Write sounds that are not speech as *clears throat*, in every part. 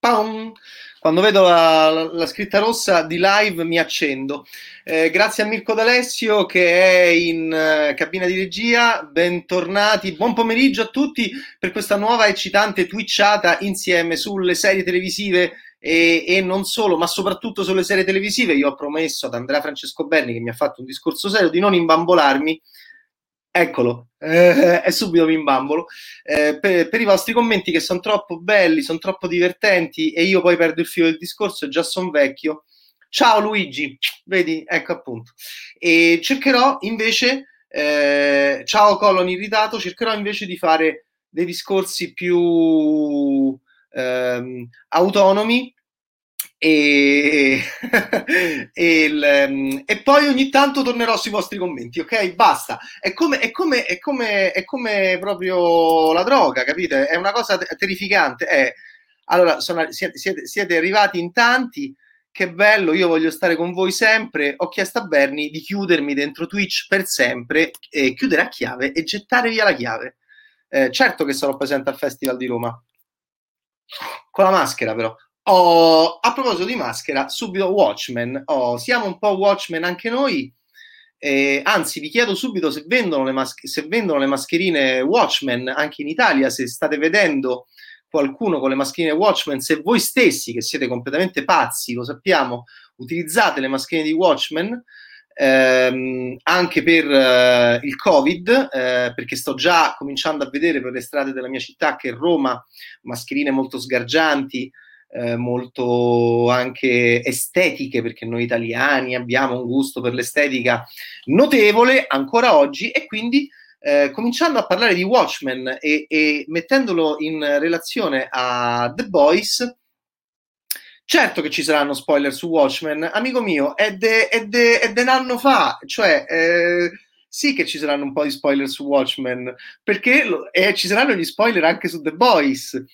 Pam! Quando vedo la, la, scritta rossa di live mi accendo. Eh, grazie a Mirko D'Alessio che è in uh, cabina di regia. Bentornati, buon pomeriggio a tutti per questa nuova eccitante twitchata insieme sulle serie televisive e, e, non solo, ma soprattutto sulle serie televisive. Io ho promesso ad Andrea Francesco Berni, che mi ha fatto un discorso serio, di non imbambolarmi Eccolo, eh, e subito mi imbambolo. Eh, per, per, i vostri commenti che sono troppo belli, sono troppo divertenti e io poi perdo il filo del discorso e già sono vecchio. Ciao Luigi, vedi, ecco appunto. E cercherò invece, eh, ciao Colon irritato, cercherò invece di fare dei discorsi più ehm, autonomi e, e, il, ehm, e, poi ogni tanto tornerò sui vostri commenti, ok? Basta. È come, è come, è come, è come proprio la droga, capite? È una cosa terrificante. È, allora, sono, siete, siete, arrivati in tanti, che bello, io voglio stare con voi sempre. Ho chiesto a Berni di chiudermi dentro Twitch per sempre, eh, chiudere a chiave e gettare via la chiave. Eh, certo che sarò presente al Festival di Roma. Con la maschera, però. Oh, a proposito di maschera, subito Watchmen. Oh, siamo un po' Watchmen anche noi. Eh, anzi, vi chiedo subito se vendono, le mas- se vendono le mascherine Watchmen anche in Italia, se state vedendo qualcuno con le mascherine Watchmen, se voi stessi, che siete completamente pazzi, lo sappiamo, utilizzate le mascherine di Watchmen. Ehm, anche per eh, il Covid, eh, perché sto già cominciando a vedere per le strade della mia città che Roma mascherine molto sgargianti, eh, molto anche estetiche, perché noi italiani abbiamo un gusto per l'estetica notevole ancora oggi e quindi eh, cominciando a parlare di Watchmen e, e, mettendolo in relazione a The Boys, certo che ci saranno spoiler su Watchmen, amico mio, è de, è è de un anno fa, cioè... Eh, sì che ci saranno un po' di spoiler su Watchmen, perché lo, eh, ci saranno gli spoiler anche su The Boys.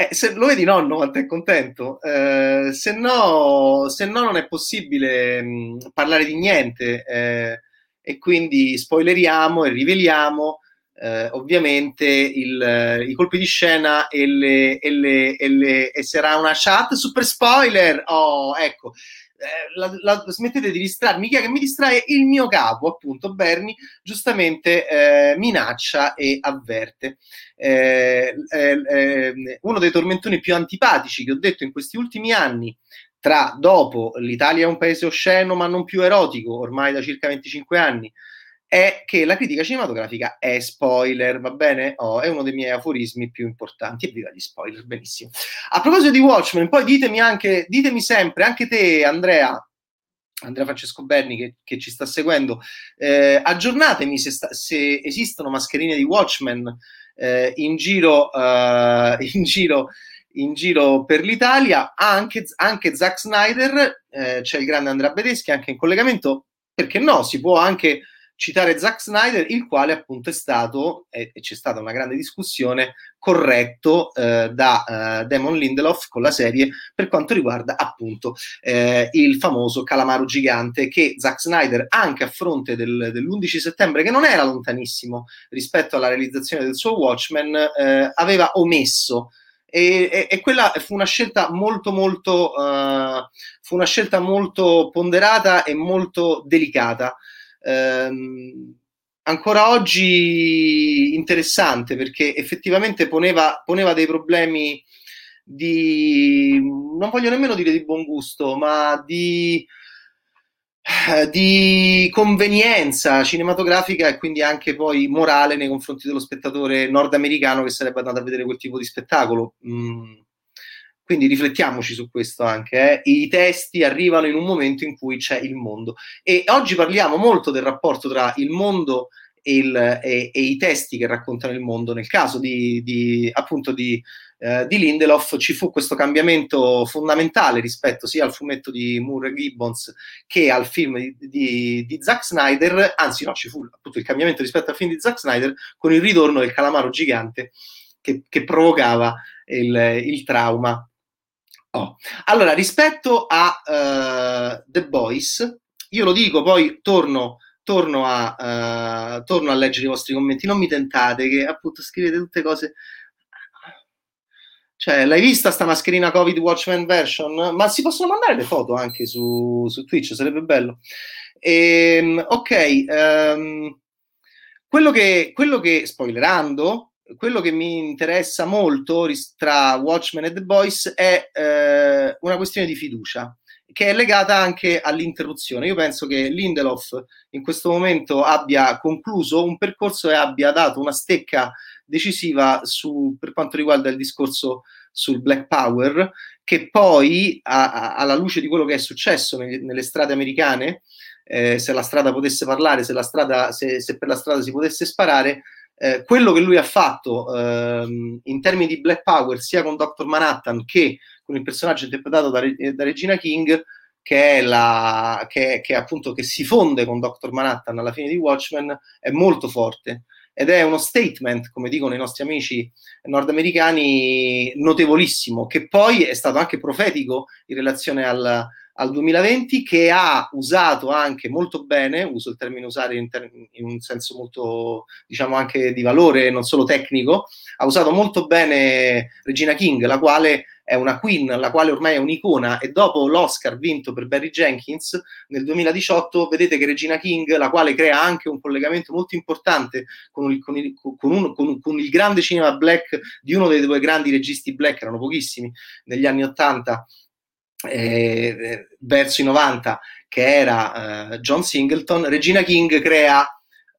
Eh, se lo vedi nonno quanto è contento, eh, se, no, se no non è possibile mh, parlare di niente eh, e quindi spoileriamo e riveliamo eh, ovviamente il, i colpi di scena e, le, e, le, e, le, e sarà una chat super spoiler. Oh, ecco, eh, la, la, smettete di distrarmi, chi è che mi distrae? Il mio capo, appunto, Berni, giustamente eh, minaccia e avverte. Eh, eh, eh, uno dei tormentoni più antipatici che ho detto in questi ultimi anni, tra dopo l'Italia è un paese osceno ma non più erotico, ormai da circa 25 anni, è che la critica cinematografica è spoiler, va bene? Oh, è uno dei miei aforismi più importanti. Evviva gli spoiler, benissimo. A proposito di Watchmen, poi ditemi anche, ditemi sempre, anche te, Andrea, Andrea Francesco Berni che, che ci sta seguendo, eh, aggiornatemi se, sta, se, esistono mascherine di Watchmen eh, in, giro, uh, in, giro, in, giro, per l'Italia. Anche, anche Zack Snyder, eh, c'è il grande Andrea Bedeschi anche in collegamento, perché no, si può anche citare Zack Snyder, il quale appunto è stato, e, c'è stata una grande discussione, corretto eh, da eh, Damon Lindelof con la serie per quanto riguarda appunto eh, il famoso calamaro gigante che Zack Snyder anche a fronte del, dell'11 settembre, che non era lontanissimo rispetto alla realizzazione del suo Watchmen, eh, aveva omesso. E, e, e, quella fu una scelta molto molto uh, fu una scelta molto ponderata e molto delicata ehm, ancora oggi interessante perché effettivamente poneva, poneva dei problemi di, non voglio nemmeno dire di buon gusto, ma di, eh, di convenienza cinematografica e quindi anche poi morale nei confronti dello spettatore nordamericano che sarebbe andato a vedere quel tipo di spettacolo. Mm quindi riflettiamoci su questo anche. Eh. I testi arrivano in un momento in cui c'è il mondo. E oggi parliamo molto del rapporto tra il mondo e, il, e, e i testi che raccontano il mondo. Nel caso di, di appunto di, eh, di, Lindelof ci fu questo cambiamento fondamentale rispetto sia al fumetto di Moore Gibbons che al film di, di, di Zack Snyder, anzi no, ci fu appunto il cambiamento rispetto al film di Zack Snyder con il ritorno del calamaro gigante che, che provocava il, il trauma Oh. Allora, rispetto a uh, The Boys, io lo dico, poi torno, torno, a, uh, torno a leggere i vostri commenti. Non mi tentate, che appunto scrivete tutte cose. Cioè, l'hai vista sta mascherina Covid Watchman version? Ma si possono mandare le foto anche su, su Twitch, sarebbe bello. Ehm, ok, um, quello, che, quello che, spoilerando, quello che mi interessa molto tra Watchmen e The Boys è eh, una questione di fiducia che è legata anche all'interruzione. Io penso che Lindelof in questo momento abbia concluso un percorso e abbia dato una stecca decisiva su, per quanto riguarda il discorso sul Black Power, che poi, a, a, alla luce di quello che è successo nelle, nelle strade americane, eh, se la strada potesse parlare, se, strada, se, se per la strada si potesse sparare, eh, quello che lui ha fatto ehm, in termini di Black Power, sia con Dr. Manhattan che con il personaggio interpretato da, da Regina King, che è, la, che, che appunto che si fonde con Dr. Manhattan alla fine di Watchmen, è molto forte ed è uno statement, come dicono i nostri amici nordamericani, notevolissimo, che poi è stato anche profetico in relazione al, al 2020 che ha usato anche molto bene, uso il termine usare in, ter- in, un senso molto, diciamo anche di valore, non solo tecnico, ha usato molto bene Regina King, la quale è una queen, la quale ormai è un'icona e dopo l'Oscar vinto per Barry Jenkins nel 2018 vedete che Regina King, la quale crea anche un collegamento molto importante con il, con il, con un, con, con il grande cinema black di uno dei due grandi registi black, erano pochissimi, negli anni 80 eh, verso i 90 che era eh, John Singleton, Regina King crea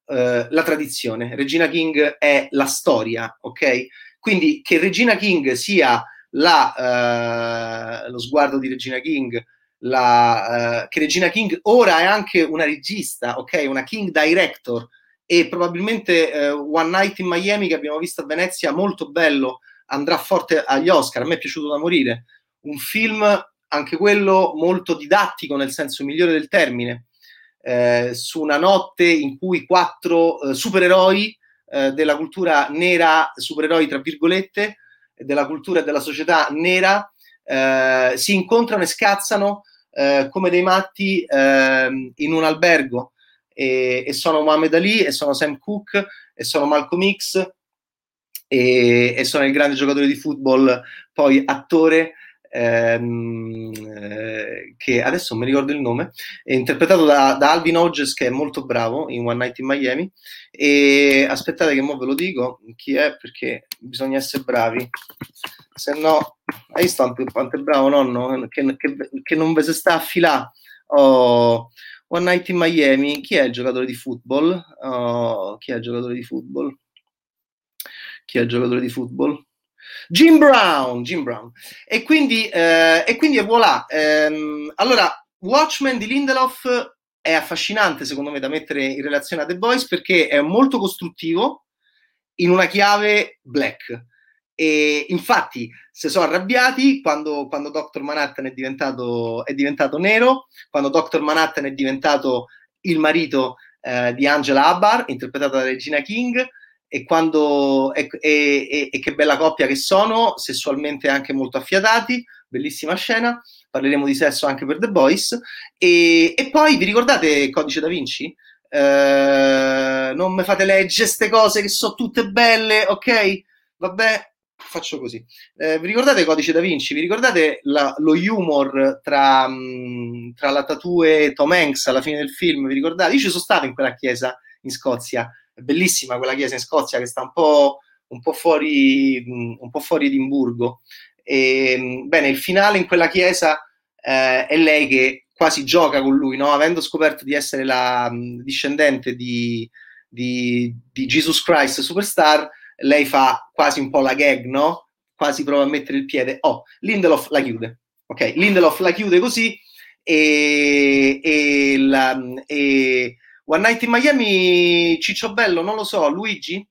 eh, la tradizione, Regina King è la storia, ok? Quindi che Regina King sia la, eh, lo sguardo di Regina King, la, eh, che Regina King ora è anche una regista, ok? Una King Director e probabilmente eh, One Night in Miami che abbiamo visto a Venezia, molto bello, andrà forte agli Oscar, a me è piaciuto da morire. Un film anche quello molto didattico nel senso migliore del termine, eh, su una notte in cui quattro eh, supereroi eh, della cultura nera, supereroi tra virgolette, della cultura e della società nera, eh, si incontrano e scazzano eh, come dei matti ehm, in un albergo. E, e, sono Mohamed Ali, e sono Sam Cooke, e sono Malcolm X, e, e sono il grande giocatore di football, poi attore ehm, eh, che adesso non mi ricordo il nome, è interpretato da, da, Alvin Hodges che è molto bravo in One Night in Miami e aspettate che mo ve lo dico chi è perché bisogna essere bravi, se no hai visto quanto è bravo nonno che, che, che non ve si sta a filare. Oh, One Night in Miami, chi è il giocatore di football? Oh, chi è il giocatore di football? Chi è il giocatore di football? Jim Brown, Jim Brown. E quindi, eh, e quindi voilà. Ehm, allora, Watchmen di Lindelof è affascinante secondo me da mettere in relazione a The Boys perché è molto costruttivo in una chiave black. E infatti si sono arrabbiati quando, quando Dr. Manhattan è diventato, è diventato, nero, quando Dr. Manhattan è diventato il marito eh, di Angela Abbar, interpretata da Regina King, e, quando, e, e, e, che bella coppia che sono, sessualmente anche molto affiatati, bellissima scena, parleremo di sesso anche per The Boys, e, e poi vi ricordate Codice da Vinci? Eh, non mi fate leggere queste cose che sono tutte belle, ok? Vabbè, faccio così. Eh, vi ricordate Codice da Vinci? Vi ricordate la, lo humor tra, mh, tra la Tattoo e Tom Hanks alla fine del film? Vi ricordate? Io ci sono stato in quella chiesa in Scozia è bellissima quella chiesa in Scozia che sta un po', un po fuori, un po' fuori Edimburgo. E, bene, il finale in quella chiesa eh, è lei che quasi gioca con lui, no? avendo scoperto di essere la discendente di, di, di, Jesus Christ Superstar, lei fa quasi un po' la gag, no? quasi prova a mettere il piede. Oh, Lindelof la chiude. Ok, Lindelof la chiude così e, e, la, e One Night in Miami, Ciccio Bello, non lo so, Luigi?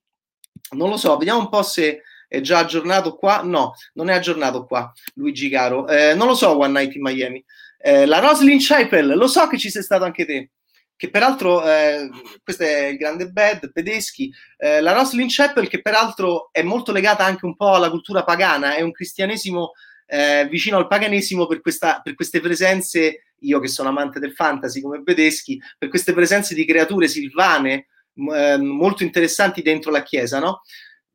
Non lo so, vediamo un po' se è già aggiornato qua. No, non è aggiornato qua, Luigi caro. Eh, non lo so, One Night in Miami. Eh, la Roslyn Chappell, lo so che ci sei stato anche te. Che peraltro, eh, questo è il grande bad, Tedeschi. Eh, la Roslyn Chappell, che peraltro è molto legata anche un po' alla cultura pagana, è un cristianesimo eh, vicino al paganesimo per, questa, per queste presenze, io che sono amante del fantasy come Bedeschi, per queste presenze di creature silvane eh, molto interessanti dentro la chiesa, no?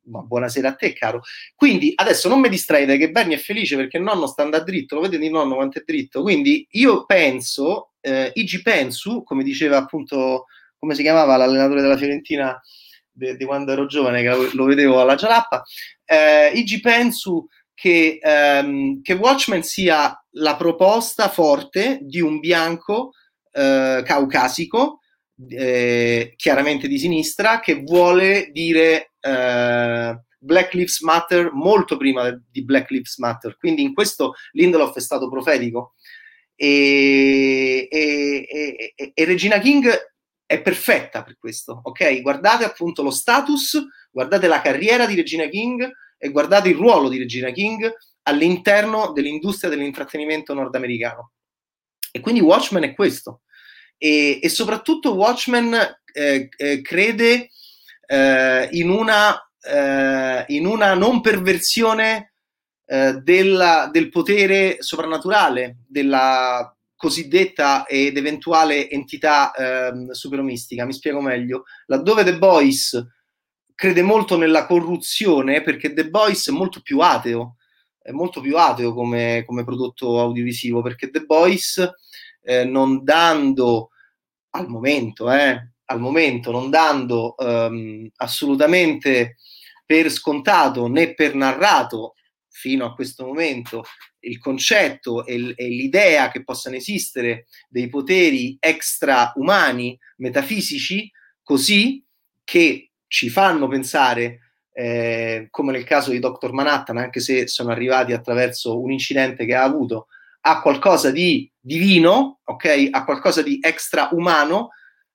Ma buonasera a te, caro. Quindi adesso non mi distraete che Bernie è felice perché nonno sta andando dritto, lo vedete il nonno quanto è dritto. Quindi io penso, eh, Igi Pensu, come diceva appunto, come si chiamava l'allenatore della Fiorentina di quando ero giovane, che lo, lo vedevo alla Gialappa, eh, Igi Pensu che, ehm, che Watchmen sia la proposta forte di un bianco eh, caucasico, eh, chiaramente di sinistra, che vuole dire eh, Black Lives Matter molto prima di Black Lives Matter. Quindi in questo Lindelof è stato profetico. E, e, e, e Regina King è perfetta per questo, ok? Guardate appunto lo status, guardate la carriera di Regina King e guardate il ruolo di Regina King all'interno dell'industria dell'intrattenimento nordamericano. E quindi Watchmen è questo. E, e soprattutto Watchmen eh, eh, crede eh, in, una, eh, in, una, non perversione eh, della, del potere soprannaturale, della cosiddetta ed eventuale entità ehm, superomistica. Mi spiego meglio. Laddove The Boys crede molto nella corruzione, perché The Boys è molto più ateo, è molto più ateo come, come prodotto audiovisivo, perché The Boys, eh, non dando al momento, eh, al momento, non dando um, assolutamente per scontato né per narrato fino a questo momento il concetto e, e l'idea che possano esistere dei poteri extraumani, metafisici, così che ci fanno pensare, eh, come nel caso di Dr. Manhattan, anche se sono arrivati attraverso un incidente che ha avuto, a qualcosa di divino, ok? A qualcosa di extraumano,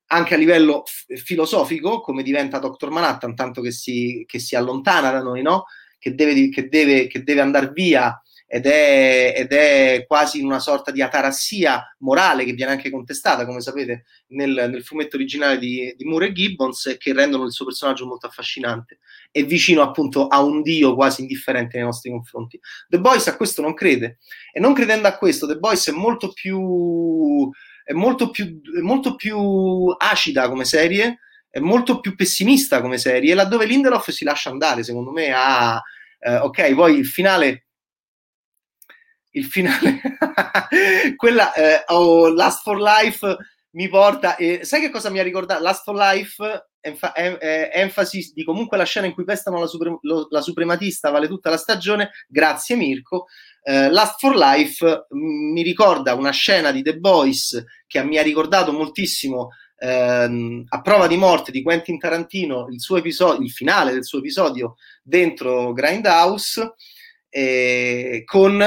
anche a livello f- filosofico, come diventa Dr. Manhattan, tanto che si, che si allontana da noi, no? Che deve, che deve, che deve andare via ed è, ed è, quasi in una sorta di atarassia morale che viene anche contestata, come sapete, nel, nel fumetto originale di, di, Moore e Gibbons, che rendono il suo personaggio molto affascinante e vicino appunto a un dio quasi indifferente nei nostri confronti. The Boys a questo non crede e non credendo a questo, The Boys è molto più, è molto più, è molto più acida come serie, è molto più pessimista come serie, laddove Lindelof si lascia andare, secondo me, a... Eh, ok, poi il finale il finale, *laughs* quella eh, oh, Last for Life mi porta, e sai che cosa mi ha ricordato? Last for Life, enfa- em- eh, enfasi di comunque la scena in cui pestano la, super- lo- la suprematista vale tutta la stagione, grazie Mirko. Eh, Last for Life m- mi ricorda una scena di The Boys che mi ha ricordato moltissimo ehm, a prova di morte di Quentin Tarantino, il, suo episodio, il finale del suo episodio dentro Grindhouse, eh, con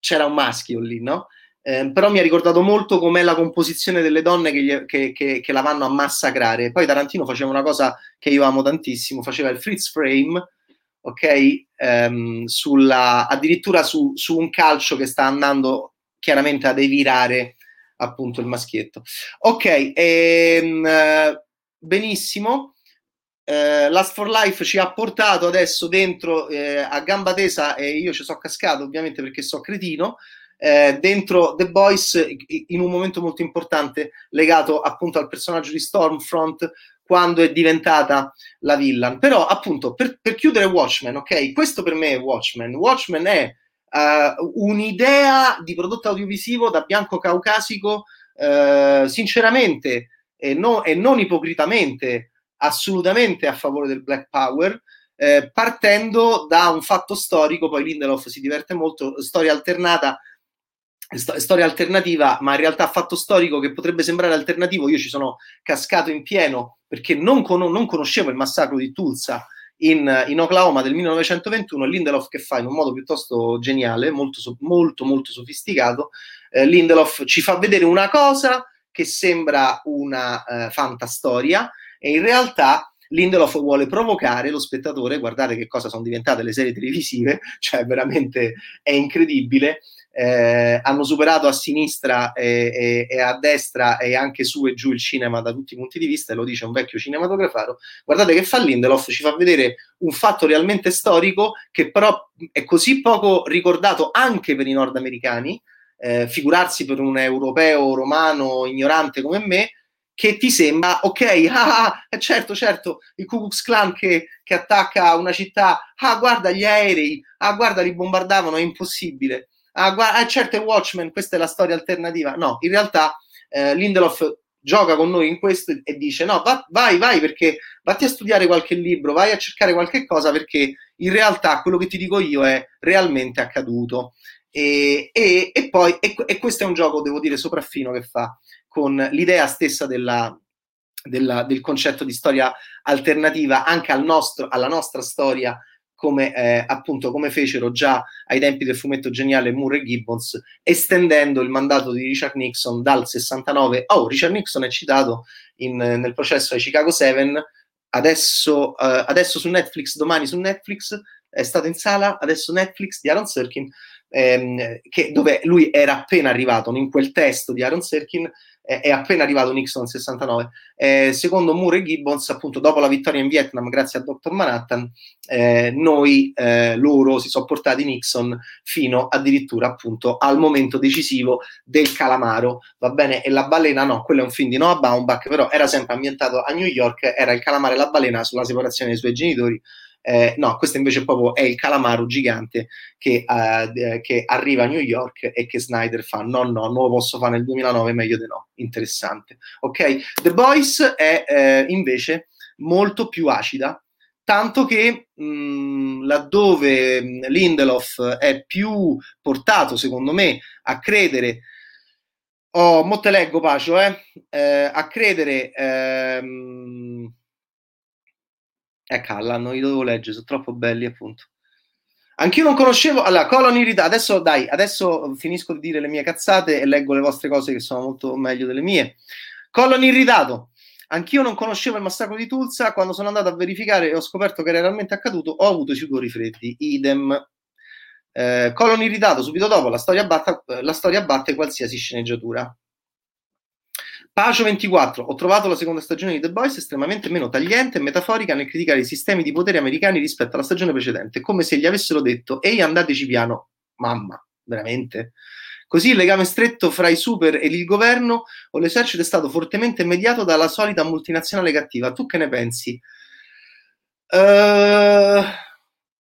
c'era un maschio lì, no? Eh, però mi ha ricordato molto com'è la composizione delle donne che, gli, che, che, che, la vanno a massacrare. Poi Tarantino faceva una cosa che io amo tantissimo, faceva il freeze frame, ok? Ehm, sulla, addirittura su, su, un calcio che sta andando chiaramente a devirare appunto il maschietto. Ok, ehm, benissimo. Eh, Last for Life ci ha portato adesso dentro eh, a gamba tesa e io ci sono cascato ovviamente perché so cretino eh, dentro The Boys in un momento molto importante legato appunto al personaggio di Stormfront quando è diventata la villain. Però appunto per, per chiudere Watchmen ok? Questo per me è Watchmen. Watchmen è uh, un'idea di prodotto audiovisivo da bianco caucasico uh, sinceramente e, no, e non ipocritamente assolutamente a favore del Black Power, eh, partendo da un fatto storico, poi Lindelof si diverte molto, storia alternata, st- storia alternativa, ma in realtà fatto storico che potrebbe sembrare alternativo, io ci sono cascato in pieno perché non, con- non conoscevo il massacro di Tulsa in, in, Oklahoma del 1921 Lindelof che fa in un modo piuttosto geniale, molto, molto, molto sofisticato, eh, Lindelof ci fa vedere una cosa che sembra una eh, fantastoria, e in realtà Lindelof vuole provocare lo spettatore, guardate che cosa sono diventate le serie televisive, *laughs* cioè veramente è incredibile. Eh, hanno superato a sinistra e, e, e, a destra e anche su e giù il cinema da tutti i punti di vista, e lo dice un vecchio cinematografaro. Guardate che fa Lindelof, ci fa vedere un fatto realmente storico che però è così poco ricordato anche per i nordamericani, eh, figurarsi per un europeo romano ignorante come me, che ti sembra, ok, *laughs* ah, ah, eh, certo, certo, il Ku Klux Klan che, che, attacca una città, ah, guarda gli aerei, ah, guarda, li bombardavano, è impossibile. Ah, guarda, ah, certo, è Watchmen, questa è la storia alternativa. No, in realtà eh, Lindelof gioca con noi in questo e dice no, va, vai, vai, perché vatti a studiare qualche libro, vai a cercare qualche cosa, perché in realtà quello che ti dico io è realmente accaduto. E, e, e poi, e, e questo è un gioco, devo dire, sopraffino che fa con l'idea stessa della, della, del concetto di storia alternativa anche al nostro, alla nostra storia come eh, appunto come fecero già ai tempi del fumetto geniale Moore e Gibbons, estendendo il mandato di Richard Nixon dal 69. Oh, Richard Nixon è citato in, nel processo ai Chicago 7, adesso, uh, adesso su Netflix, domani su Netflix, è stato in sala, adesso Netflix di Aaron Serkin, ehm, che, dove lui era appena arrivato in quel testo di Aaron Serkin è appena arrivato Nixon nel 69. Eh, secondo Moore e Gibbons, appunto, dopo la vittoria in Vietnam, grazie a Dr. Manhattan, eh, noi, eh, loro si sono portati Nixon fino addirittura appunto al momento decisivo del calamaro, va bene? E la balena no, quello è un film di Noah Baumbach, però era sempre ambientato a New York, era il calamare e la balena sulla separazione dei suoi genitori, eh, no, questo invece proprio è il calamaro gigante che, uh, che, arriva a New York e che Snyder fa: no, no, non lo posso fare nel 2009, meglio di no. Interessante. Ok, The Boys è eh, invece molto più acida. Tanto che mh, mm, laddove mm, Lindelof è più portato, secondo me, a credere Oh, mo te leggo, Pacio, eh? Eh, a credere ehm, è Callan, non li dovevo leggere, sono troppo belli appunto. Anch'io non conoscevo, allora, Colon Irritato, adesso dai, adesso finisco di dire le mie cazzate e leggo le vostre cose che sono molto meglio delle mie. Colon Irritato, anch'io non conoscevo il massacro di Tulsa, quando sono andato a verificare e ho scoperto che era realmente accaduto, ho avuto i sudori freddi, idem. Eh, colon Irritato, subito dopo, la storia, batta, la storia batte qualsiasi sceneggiatura. Pacio 24. Ho trovato la seconda stagione di The Boys estremamente meno tagliente e metaforica nel criticare i sistemi di potere americani rispetto alla stagione precedente, come se gli avessero detto ehi andateci piano. Mamma, veramente? Così il legame stretto fra i super e il governo o l'esercito è stato fortemente mediato dalla solita multinazionale cattiva. Tu che ne pensi? Uh,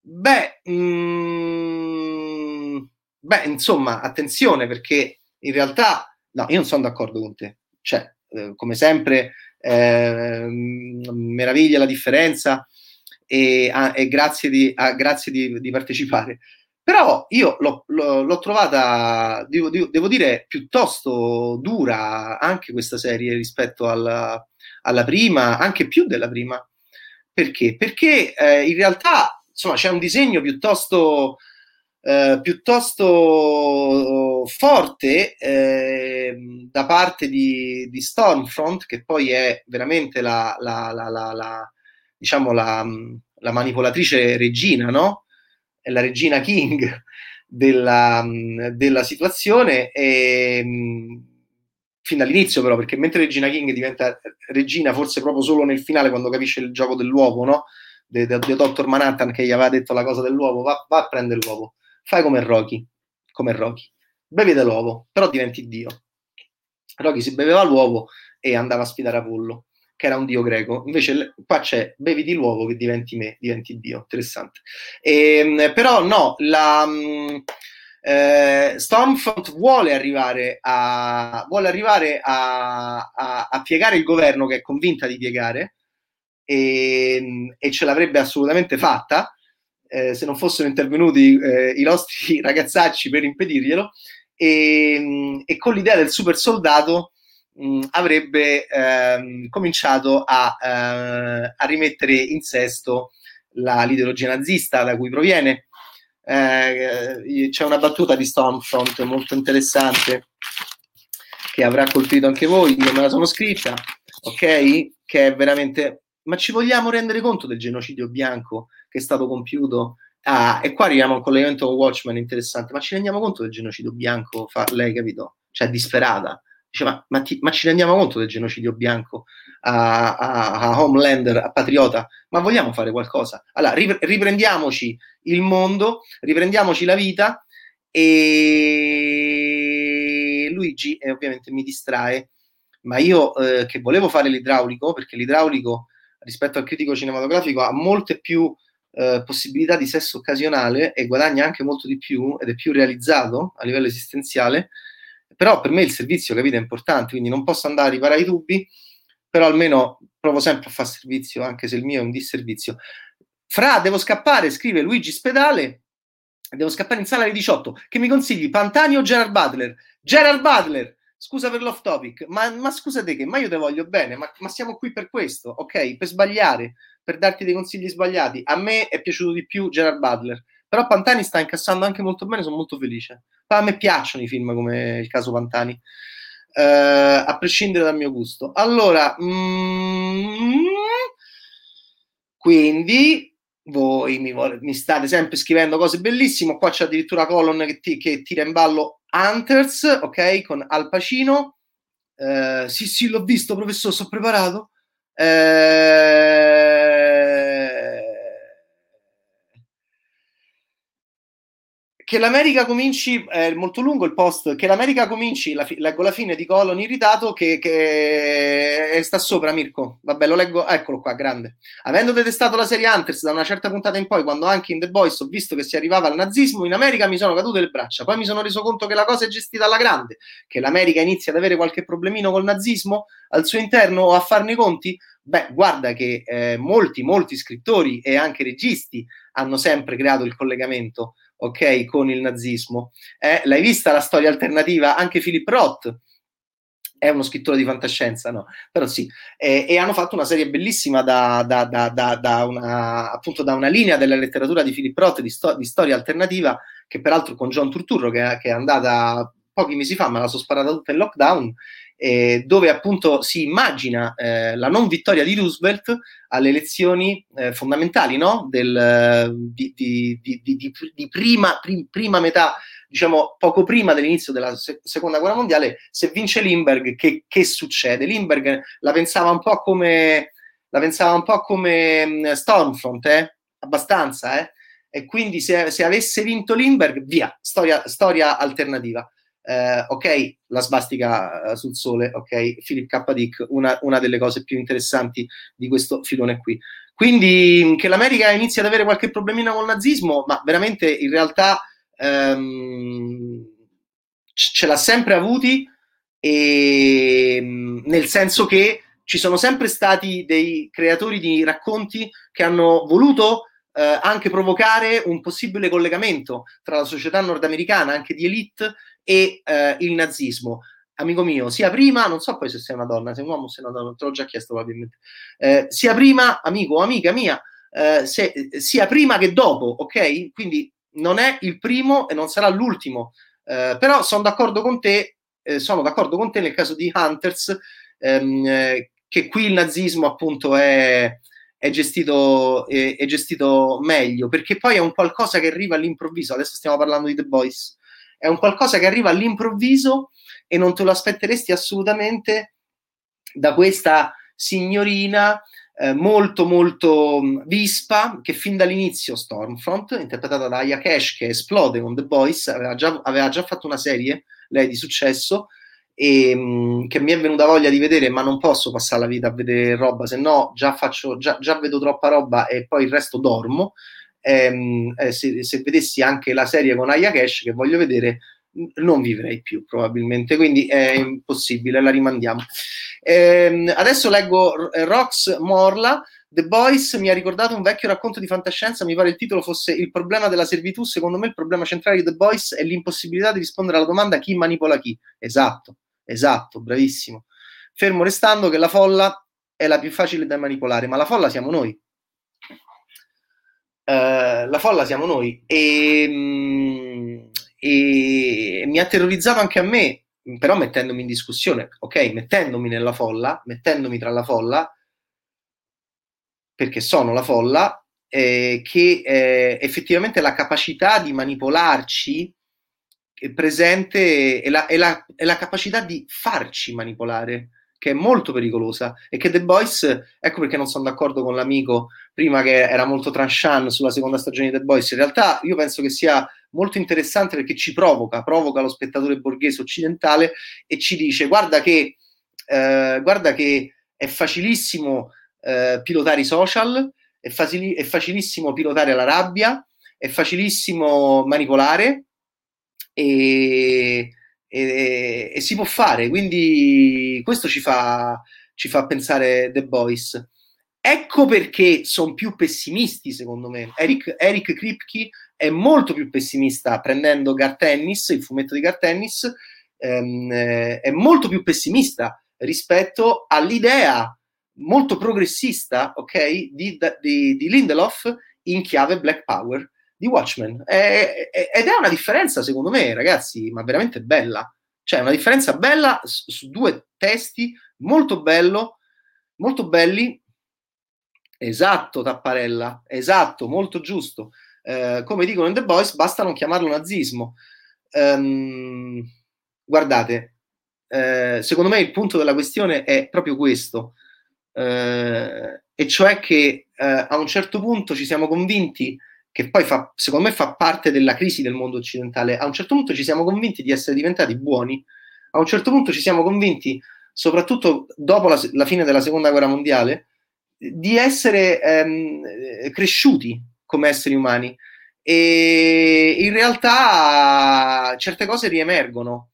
beh, mm, beh, insomma, attenzione perché in realtà no, io non sono d'accordo con te cioè, eh, come sempre, eh, meraviglia la differenza e, a, e grazie, di, a, grazie di, di, partecipare. Però io l'ho, l'ho, l'ho trovata, devo, devo, dire, piuttosto dura anche questa serie rispetto alla, alla prima, anche più della prima. Perché? Perché eh, in realtà insomma, c'è un disegno piuttosto eh, piuttosto forte eh, da parte di, di, Stormfront, che poi è veramente la, la, la, la diciamo la, manipolatrice regina, no? È la regina King *laughs* della, della situazione. E, fin dall'inizio, però, perché mentre Regina King diventa regina forse proprio solo nel finale, quando capisce il gioco dell'uovo, no? Di Dr. Manhattan che gli aveva detto la cosa dell'uovo, va, va a prendere l'uovo fai come Rocky, come Rocky, bevi dell'uovo, però diventi Dio. Rocky si beveva l'uovo e andava a sfidare Apollo, che era un dio greco. Invece qua c'è bevi di l'uovo che diventi me, diventi Dio. Interessante. E, ehm, però no, la... Mm, eh, Stormfront vuole arrivare, a, vuole arrivare a, a, a, piegare il governo che è convinta di piegare e, e ce l'avrebbe assolutamente fatta eh, se non fossero intervenuti eh, i nostri *laughs* ragazzacci per impedirglielo, e, e con l'idea del super soldato mh, avrebbe ehm, cominciato a, eh, a, rimettere in sesto la, l'ideologia nazista da cui proviene. Eh, c'è una battuta di Stormfront molto interessante che avrà colpito anche voi, io me la sono scritta, ok? Che è veramente... Ma ci vogliamo rendere conto del genocidio bianco? Che è stato compiuto. Ah, e qua arriviamo a un collegamento con Watchmen interessante, ma ci rendiamo conto del genocidio bianco? Fa lei, capito? Cioè, disperata. Dice, ma, ma, ti, ma, ci rendiamo conto del genocidio bianco a, a, a, Homelander, a Patriota? Ma vogliamo fare qualcosa? Allora, riprendiamoci il mondo, riprendiamoci la vita e Luigi, e ovviamente mi distrae, ma io eh, che volevo fare l'idraulico, perché l'idraulico rispetto al critico cinematografico ha molte più eh, possibilità di sesso occasionale e guadagna anche molto di più ed è più realizzato a livello esistenziale, però per me il servizio, capite, è importante, quindi non posso andare a riparare i tubi, però almeno provo sempre a fare servizio, anche se il mio è un disservizio. Fra, devo scappare, scrive Luigi Spedale, devo scappare in sala alle 18, che mi consigli Pantani o Gerard Butler? Gerard Butler! Scusa per l'off topic, ma, ma scusate che, ma io te voglio bene, ma, ma siamo qui per questo, ok? Per sbagliare, per darti dei consigli sbagliati. A me è piaciuto di più Gerard Butler, però Pantani sta incassando anche molto bene, sono molto felice. Ma a me piacciono i film come il caso Pantani, eh, a prescindere dal mio gusto. Allora, mm, quindi voi mi, mi, state sempre scrivendo cose bellissime. Qua c'è addirittura Colon che, ti, che tira in ballo Hunters, ok, con Al Pacino. Eh, sì, sì, l'ho visto, professore, sono preparato. Eh, che l'America cominci, è molto lungo il post, che l'America cominci, la fi, leggo la fine di Colon irritato che, che sta sopra Mirko, vabbè lo leggo, eccolo qua, grande. Avendo detestato la serie Hunters da una certa puntata in poi, quando anche in The Boys ho visto che si arrivava al nazismo, in America mi sono cadute le braccia, poi mi sono reso conto che la cosa è gestita alla grande, che l'America inizia ad avere qualche problemino col nazismo al suo interno o a farne i conti, Beh, guarda che eh, molti, molti scrittori e anche registi hanno sempre creato il collegamento ok, con il nazismo. Eh, l'hai vista la storia alternativa? Anche Philip Roth è uno scrittore di fantascienza, no? Però sì, e, e hanno fatto una serie bellissima da, da, da, da, una, appunto da una linea della letteratura di Philip Roth di, sto, di storia alternativa, che peraltro con John Turturro, che, che è andata pochi mesi fa, ma la sono sparata tutta in lockdown, eh, dove appunto si immagina eh, la non vittoria di Roosevelt alle elezioni eh, fondamentali no? Del, di, di, di, di, prima, prim, prima metà, diciamo poco prima dell'inizio della se- seconda guerra mondiale, se vince Lindbergh, che, che succede? Lindbergh la pensava un po' come, la pensava un po' come mm, Stormfront, eh? abbastanza, eh? e quindi se, se avesse vinto Lindbergh, via, storia, storia alternativa eh, ok, la svastica eh, sul sole, ok, Philip K. Dick, una, una, delle cose più interessanti di questo filone qui. Quindi che l'America inizia ad avere qualche problemino con il nazismo, ma veramente in realtà ehm, ce l'ha sempre avuti, e, nel senso che ci sono sempre stati dei creatori di racconti che hanno voluto eh, anche provocare un possibile collegamento tra la società nordamericana, anche di elite, e eh, il nazismo. Amico mio, sia prima, non so poi se sei una donna, sei un uomo o sei una donna, te l'ho già chiesto probabilmente, eh, sia prima, amico o amica mia, eh, se, sia prima che dopo, ok? Quindi non è il primo e non sarà l'ultimo, eh, però sono d'accordo con te, eh, sono d'accordo con te nel caso di Hunters, ehm, eh, che qui il nazismo appunto è, è gestito, è, è, gestito meglio, perché poi è un qualcosa che arriva all'improvviso. Adesso stiamo parlando di The Boys, è un qualcosa che arriva all'improvviso e non te lo aspetteresti assolutamente da questa signorina eh, molto molto vispa che fin dall'inizio Stormfront, interpretata da Aya Cash che esplode con The Boys, aveva già, aveva già fatto una serie, lei di successo, e, mh, che mi è venuta voglia di vedere, ma non posso passare la vita a vedere roba, se no già, faccio, già, già vedo troppa roba e poi il resto dormo ehm, eh, se, se, vedessi anche la serie con Aya Cash che voglio vedere non vivrei più probabilmente. Quindi è impossibile la rimandiamo. Ehm, adesso leggo eh, Rox Morla The Boys mi ha ricordato un vecchio racconto di fantascienza. Mi pare il titolo fosse il problema della servitù secondo me il problema centrale di The Boys è l'impossibilità di rispondere alla domanda chi manipola chi. Esatto esatto bravissimo. Fermo restando che la folla è la più facile da manipolare ma la folla siamo noi eh, la folla siamo noi e, mm, e, mi ha terrorizzato anche a me, però mettendomi in discussione, ok, mettendomi nella folla, mettendomi tra la folla, perché sono la folla, eh, che eh, effettivamente la capacità di manipolarci è presente e la, la, la capacità di farci manipolare che è molto pericolosa e che The Boys, ecco perché non sono d'accordo con l'amico prima che era molto tranchant sulla seconda stagione di The Boys, in realtà io penso che sia molto interessante perché ci provoca, provoca lo spettatore borghese occidentale e ci dice guarda che eh, guarda che è facilissimo eh, pilotare i social, è, facili- è, facilissimo pilotare la rabbia, è facilissimo manipolare e, e, e si può fare. Quindi questo ci fa, ci fa pensare The Boys. Ecco perché sono più pessimisti, secondo me. Eric, Eric Kripke è molto più pessimista prendendo Garth Ennis, il fumetto di Garth Ennis, ehm, eh, è molto più pessimista rispetto all'idea molto progressista, ok, di, di, di Lindelof in chiave Black Power di Watchmen. È, è, ed è una differenza, secondo me, ragazzi, ma veramente bella. Cioè, una differenza bella su, su due testi molto bello, molto belli. Esatto, Tapparella, esatto, molto giusto. Eh, come dicono in The Boys, basta non chiamarlo nazismo. Um, guardate, eh, secondo me il punto della questione è proprio questo, eh, e cioè che eh, a un certo punto ci siamo convinti, che poi fa, secondo me fa parte della crisi del mondo occidentale, a un certo punto ci siamo convinti di essere diventati buoni, a un certo punto ci siamo convinti, soprattutto dopo la, la fine della seconda guerra mondiale, di essere ehm, cresciuti come esseri umani. E in realtà certe cose riemergono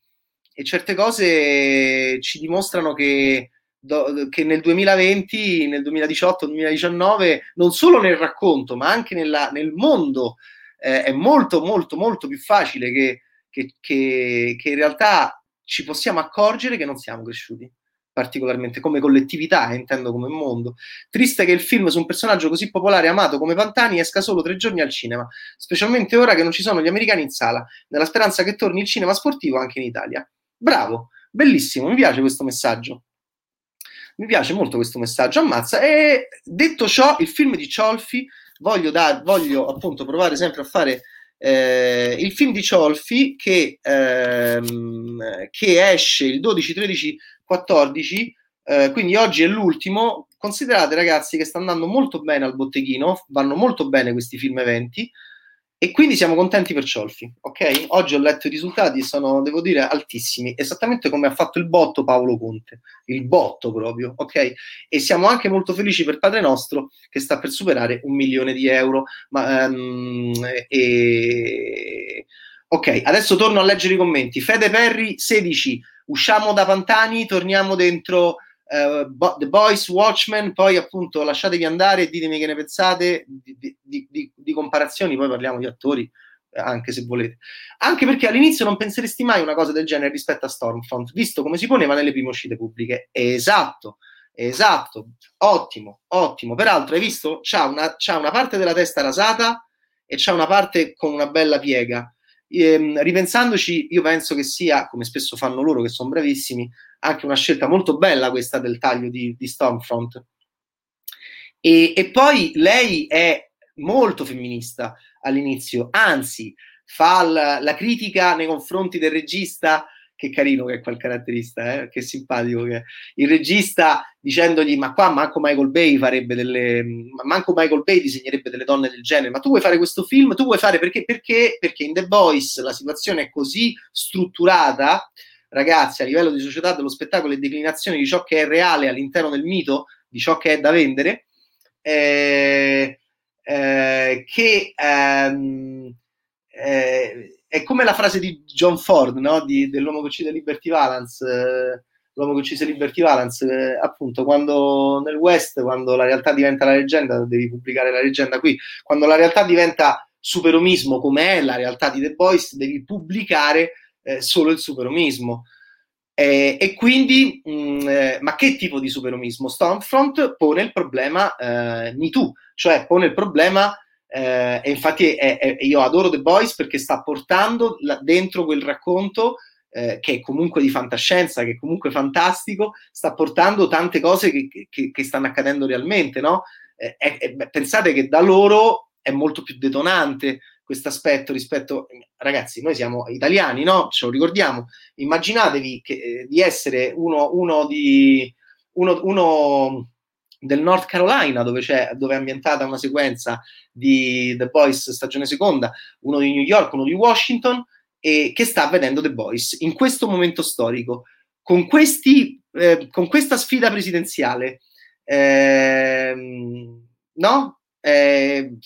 e certe cose ci dimostrano che, do, che nel 2020, nel 2018, 2019, non solo nel racconto, ma anche nella, nel mondo eh, è molto, molto, molto più facile che, che, che, che in realtà ci possiamo accorgere che non siamo cresciuti particolarmente come collettività, eh, intendo come mondo. Triste che il film su un personaggio così popolare e amato come Pantani esca solo tre giorni al cinema, specialmente ora che non ci sono gli americani in sala, nella speranza che torni il cinema sportivo anche in Italia. Bravo, bellissimo, mi piace questo messaggio. Mi piace molto questo messaggio, ammazza. E detto ciò, il film di Ciolfi, voglio, dar, voglio appunto provare sempre a fare eh, il film di Ciolfi che, ehm, che esce il 12, 13, 14, eh, quindi oggi è l'ultimo. Considerate ragazzi che sta andando molto bene al botteghino, vanno molto bene questi film eventi e quindi siamo contenti per Ciolfi, ok? Oggi ho letto i risultati, sono, devo dire, altissimi, esattamente come ha fatto il botto Paolo Conte, il botto proprio, ok? E siamo anche molto felici per Padre Nostro che sta per superare un milione di euro. Ma, um, e... Ok, adesso torno a leggere i commenti. Fede Perri, 16, usciamo da Pantani, torniamo dentro Uh, The Boys, Watchmen, poi appunto lasciatevi andare e ditemi che ne pensate di, di, di, di comparazioni, poi parliamo di attori eh, anche se volete. Anche perché all'inizio non penseresti mai una cosa del genere rispetto a Stormfront, visto come si poneva nelle prime uscite pubbliche. Esatto, esatto, ottimo, ottimo. Peraltro, hai visto? C'ha una, c'ha una parte della testa rasata e c'ha una parte con una bella piega. Ehm, ripensandoci, io penso che sia, come spesso fanno loro, che sono bravissimi, anche una scelta molto bella questa del taglio di, di Stormfront. E, e poi lei è molto femminista all'inizio, anzi fa la, la, critica nei confronti del regista, che carino che è quel caratterista, eh? che simpatico che è. Il regista dicendogli ma qua manco Michael Bay farebbe delle, manco Michael Bay disegnerebbe delle donne del genere, ma tu vuoi fare questo film, tu vuoi fare perché? Perché, perché in The Boys la situazione è così strutturata ragazzi, a livello di società dello spettacolo e declinazione di ciò che è reale all'interno del mito, di ciò che è da vendere, eh, eh, che ehm, eh, è come la frase di John Ford, no? di, dell'uomo che uccide Liberty Valance, eh, l'uomo che uccise Liberty Valance, eh, appunto, quando nel West, quando la realtà diventa la leggenda, devi pubblicare la leggenda qui, quando la realtà diventa superomismo, come è la realtà di The Boys, devi pubblicare eh, solo il superomismo. Eh, e quindi, mh, mm, eh, ma che tipo di superomismo? Stormfront pone il problema eh, MeToo, cioè pone il problema, eh, e infatti è, è, io adoro The Boys perché sta portando la, dentro quel racconto eh, che è comunque di fantascienza, che è comunque fantastico, sta portando tante cose che, che, che stanno accadendo realmente, no? Eh, pensate che da loro è molto più detonante questo aspetto rispetto, ragazzi, noi siamo italiani, no? Ce lo ricordiamo. Immaginatevi che, eh, di essere uno, uno, di, uno, uno del North Carolina, dove, dove è ambientata una sequenza di The Boys stagione seconda, uno di New York, uno di Washington, e che sta vedendo The Boys in questo momento storico con, questi, eh, con questa sfida presidenziale, eh, no? Eh,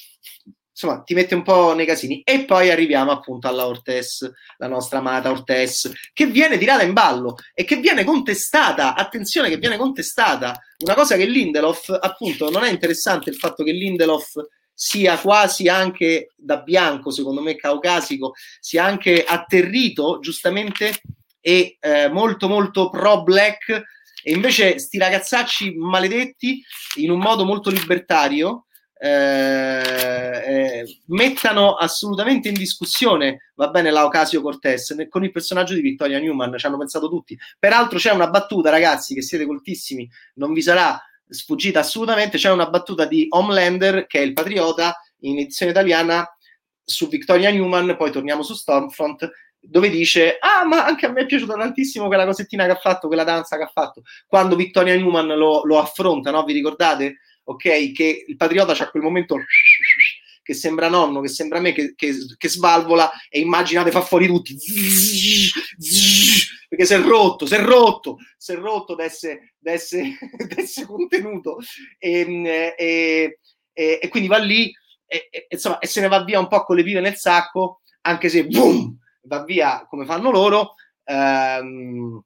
insomma, ti mette un po' nei casini. E poi arriviamo appunto alla Ortes, la nostra amata Ortes, che viene tirata in ballo e che viene contestata. Attenzione, che viene contestata. Una cosa che Lindelof, appunto, non è interessante il fatto che Lindelof sia quasi anche da bianco, secondo me caucasico, sia anche atterrito, giustamente, e eh, molto molto pro black. E invece sti ragazzacci maledetti, in un modo molto libertario, eh, eh, mettano assolutamente in discussione, va bene, l'Aocasio Cortez con il personaggio di Vittoria Newman, ci hanno pensato tutti. Peraltro c'è una battuta, ragazzi, che siete coltissimi, non vi sarà sfuggita assolutamente, c'è una battuta di Homelander, che è il patriota, in edizione italiana, su Victoria Newman, poi torniamo su Stormfront, dove dice, ah, ma anche a me è piaciuta tantissimo quella cosettina che ha fatto, quella danza che ha fatto, quando Victoria Newman lo, lo affronta, no? Vi ricordate? Ok? Che il patriota c'ha quel momento che sembra nonno, che sembra me, che, che, che svalvola e immaginate fa fuori tutti perché si è rotto, si è rotto, si è rotto da essere, *laughs* contenuto e, e, e, e, quindi va lì e, insomma, e se ne va via un po' con le pive nel sacco, anche se boom, va via come fanno loro. Ehm,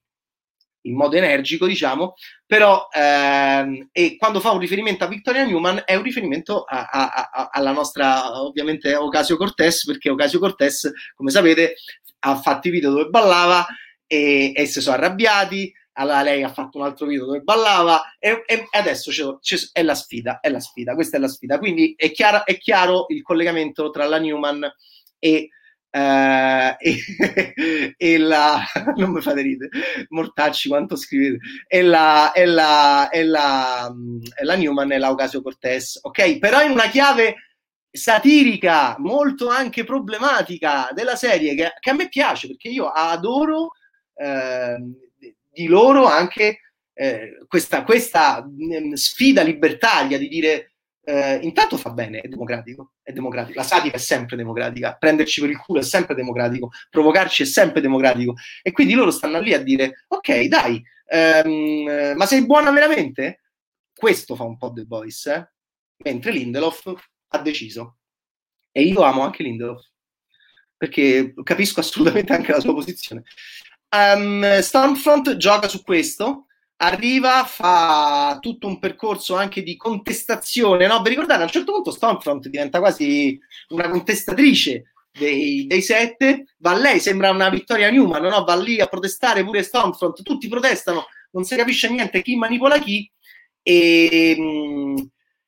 in modo energico, diciamo, però ehm, e quando fa un riferimento a Victoria Newman è un riferimento a, a, a, alla nostra, ovviamente, Ocasio Cortez, perché Ocasio Cortez, come sapete, ha fatto i video dove ballava e, e si sono arrabbiati, allora lei ha fatto un altro video dove ballava e, e adesso c'è, c'è, è la sfida, è la sfida, questa è la sfida, quindi è, chiaro, è chiaro il collegamento tra la Newman e Uh, e, *laughs* e, la *laughs* non mi fate ridere mortacci quanto scrivete. E la, e la, e la, e la Newman e la Ocasio Cortez ok? Però in una chiave satirica molto anche problematica della serie che, che a me piace perché io adoro eh, di loro anche eh, questa, questa mh, sfida libertaria di dire eh, intanto fa bene, è democratico, è democratico. La satira è sempre democratica, prenderci per il culo è sempre democratico, provocarci è sempre democratico. E quindi loro stanno lì a dire, ok, dai, ehm, ma sei buona veramente? Questo fa un po' The Voice, eh? mentre Lindelof ha deciso. E io amo anche Lindelof, perché capisco assolutamente anche la sua posizione. Um, Stormfront gioca su questo, arriva, fa tutto un percorso anche di contestazione, no? Vi ricordate, a un certo punto Stormfront diventa quasi una contestatrice dei, dei sette, va lei, sembra una Vittoria Newman, no? Va lì a protestare pure Stormfront, tutti protestano, non si capisce niente chi manipola chi e... Mh, mm,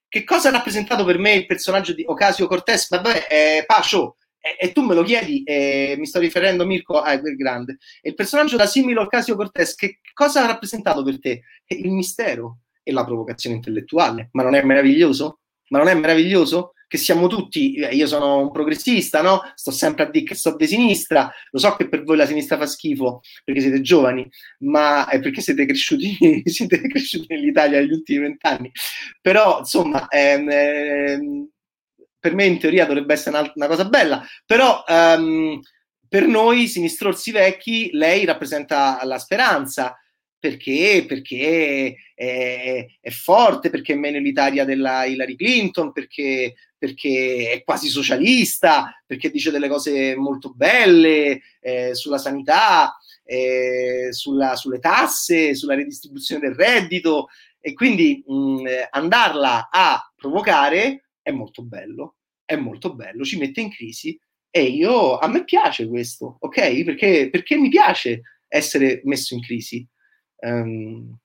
che cosa ha rappresentato per me il personaggio di Ocasio Cortez? Vabbè, eh, Pacio, e, tu me lo chiedi, e mi sto riferendo Mirko a quel grande. Il personaggio da simile Ocasio Cortez, che cosa ha rappresentato per te? Il mistero e la provocazione intellettuale. Ma non è meraviglioso? Ma non è meraviglioso? Che siamo tutti, eh, io sono un progressista, no? Sto sempre a dire che sto di sinistra, lo so che per voi la sinistra fa schifo perché siete giovani, ma è perché siete cresciuti, *laughs* siete cresciuti nell'Italia negli ultimi vent'anni. Però, insomma, ehm, ehm, per me in teoria dovrebbe essere una, una cosa bella, però um, per noi sinistrorsi vecchi lei rappresenta la speranza. Perché? Perché è, è forte, perché è meno elitaria della Hillary Clinton, perché, perché è quasi socialista, perché dice delle cose molto belle eh, sulla sanità, eh, sulla, sulle tasse, sulla redistribuzione del reddito e quindi mh, andarla a provocare è molto bello, è molto bello, ci mette in crisi e io, a me piace questo, ok? Perché, perché mi piace essere messo in crisi. Um,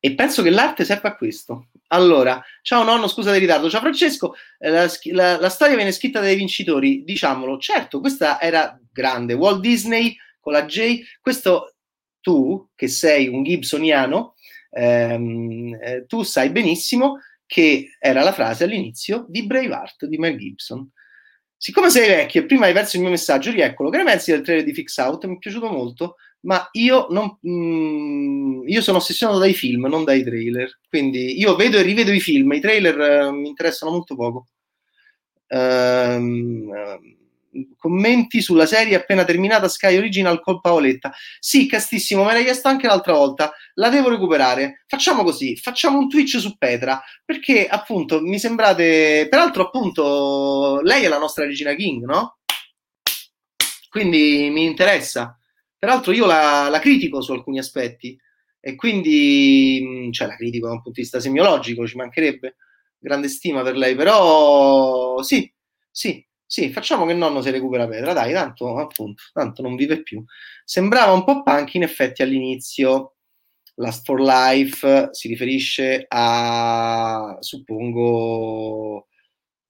e penso che l'arte serva a questo. Allora, ciao nonno, scusa di ritardo. Ciao Francesco, eh, la, la, la, storia viene scritta dai vincitori, diciamolo. Certo, questa era grande. Walt Disney con la J. Questo tu, che sei un Gibsoniano, ehm, eh, tu sai benissimo che era la frase all'inizio di Braveheart di Mel Gibson. Siccome sei vecchio e prima hai perso il mio messaggio, rieccolo. Che ne pensi del trailer di Fix Out? Mi è piaciuto molto, ma io, non, mm, io sono ossessionato dai film, non dai trailer. Quindi io vedo e rivedo i film, i trailer uh, mi interessano molto poco. Um, commenti sulla serie appena terminata Sky Original col Paoletta. Sì, castissimo, me l'hai chiesto anche l'altra volta. La devo recuperare. Facciamo così, facciamo un Twitch su Petra, perché appunto mi sembrate... Peraltro appunto lei è la nostra Regina King, no? Quindi mi interessa. Peraltro io la, la critico su alcuni aspetti e quindi, cioè la critico da un punto di vista semiologico, ci mancherebbe grande stima per lei, però sì, sì, sì, facciamo che nonno si recupera Petra, dai, tanto, appunto, tanto non vive più. Sembrava un po' punk in effetti all'inizio. Last for Life si riferisce a, suppongo,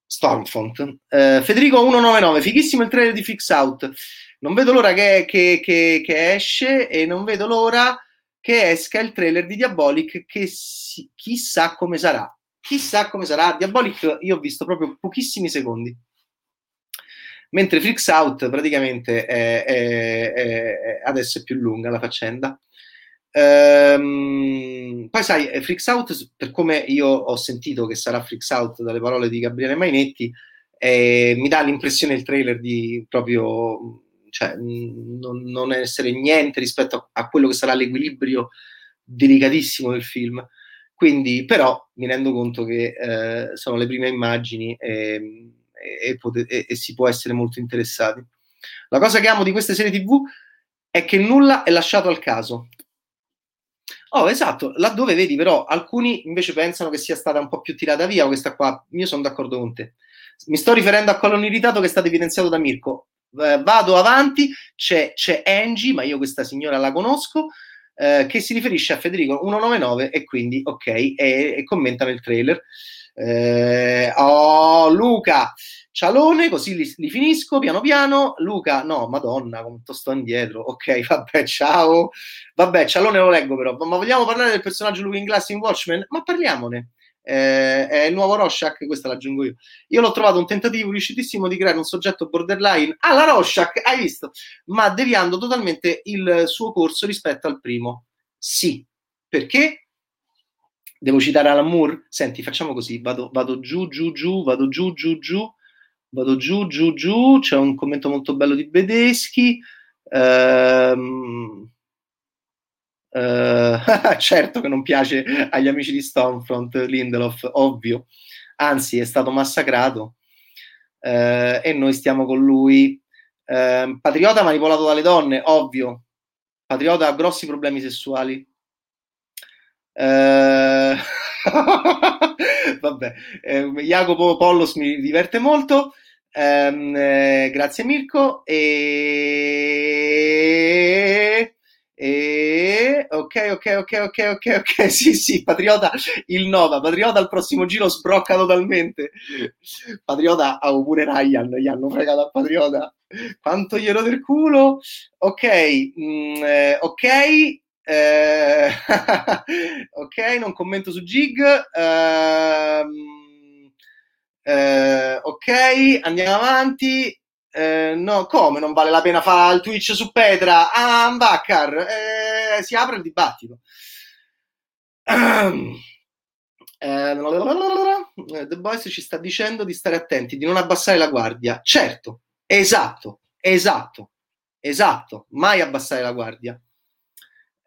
Stormfront. Eh, Federico 199, fighissimo il trailer di Fix Out. Non vedo l'ora che, che, che, che, esce e non vedo l'ora che esca il trailer di Diabolic che si, chissà come sarà. Chissà come sarà. Diabolic io ho visto proprio pochissimi secondi. Mentre Freaks Out praticamente è, è, è, adesso è più lunga la faccenda. Ehm, poi sai, Freaks Out, per come io ho sentito che sarà Freaks Out dalle parole di Gabriele Mainetti, eh, mi dà l'impressione il trailer di proprio cioè, non, non, essere niente rispetto a, a, quello che sarà l'equilibrio delicatissimo del film. Quindi, però, mi rendo conto che eh, sono le prime immagini e, e, e, e, si può essere molto interessati. La cosa che amo di queste serie TV è che nulla è lasciato al caso. Oh, esatto, laddove vedi però alcuni invece pensano che sia stata un po' più tirata via questa qua, io sono d'accordo con te. Mi sto riferendo a quello irritato che è stato evidenziato da Mirko. Eh, vado avanti, c'è, c'è Angie, ma io questa signora la conosco, eh, che si riferisce a Federico 199 e quindi ok, e, e commenta nel trailer. Eh, oh, Luca, Cialone, così li, li, finisco piano piano. Luca, no, madonna, quanto sto indietro. Ok, *laughs* vabbè, ciao. Vabbè, Cialone lo leggo però. Ma vogliamo parlare del personaggio Looking Glass in Watchmen? Ma parliamone eh, è il nuovo Rorschach, questa l'aggiungo io. Io l'ho trovato un tentativo riuscitissimo di creare un soggetto borderline alla Rorschach, hai visto? Ma deviando totalmente il suo corso rispetto al primo. Sì, perché? Devo citare Alan Moore? Senti, facciamo così, vado, vado giù, giù, giù, vado giù, giù, giù, vado giù, giù, giù, c'è un commento molto bello di Bedeschi. Ehm, Uh, *laughs* certo che non piace agli amici di Stormfront Lindelof, ovvio, anzi è stato massacrato uh, e noi stiamo con lui. Uh, patriota manipolato dalle donne, ovvio. Patriota ha grossi problemi sessuali. *laughs* Vabbè, eh, Jacopo Pollos mi diverte molto. Um, eh, grazie Mirko. E e ok, ok, ok, ok, ok, ok. *laughs* Sì, sì, Patriota il Nova. Patriota al prossimo giro sbrocca totalmente. Patriota ha oh, pure Ryan, gli hanno fregato a Patriota. Quanto glielo del culo? Ok, mm, eh, ok. Eh, *laughs* ok, non commento su Gig. Uh, uh, ok, andiamo avanti. Eh, no, come non vale la pena fare il Twitch su Petra? Ah, Baccar, eh, si apre il dibattito. Eh, The Boys ci sta dicendo di stare attenti, di non abbassare la guardia. Certo, esatto, esatto, esatto, mai abbassare la guardia.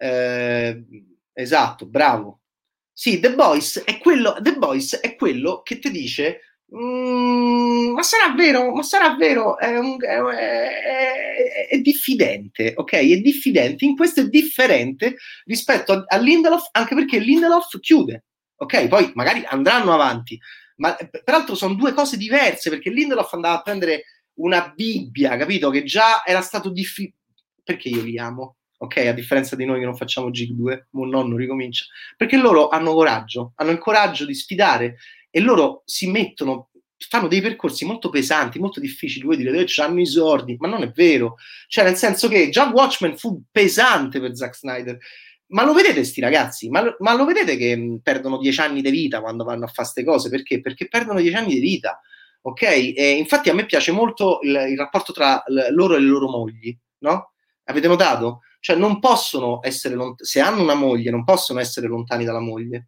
Eh, esatto, bravo. Sì, The Boys è quello, The Boys è quello che ti dice Mm, ma sarà vero? Ma sarà vero? È, un, è, è, è, diffidente, ok? È diffidente. In questo è differente rispetto a, a Lindelof, anche perché Lindelof chiude, ok? Poi magari andranno avanti, ma peraltro sono due cose diverse perché Lindelof andava a prendere una Bibbia, capito? Che già era stato difficile. Perché io li amo? Ok? A differenza di noi che non facciamo Gig 2, un nonno ricomincia, perché loro hanno coraggio, hanno il coraggio di sfidare e loro si mettono, fanno dei percorsi molto pesanti, molto difficili. Voi direte, eh, hanno i sordi, ma non è vero. Cioè, nel senso che già Watchmen fu pesante per Zack Snyder. Ma lo vedete sti ragazzi? Ma lo, ma lo vedete che mh, perdono dieci anni di vita quando vanno a fare queste cose? Perché? Perché perdono dieci anni di vita. Ok? E infatti a me piace molto il, il rapporto tra l- loro e le loro mogli, no? Avete notato? Cioè non possono essere lontani, se hanno una moglie, non possono essere lontani dalla moglie.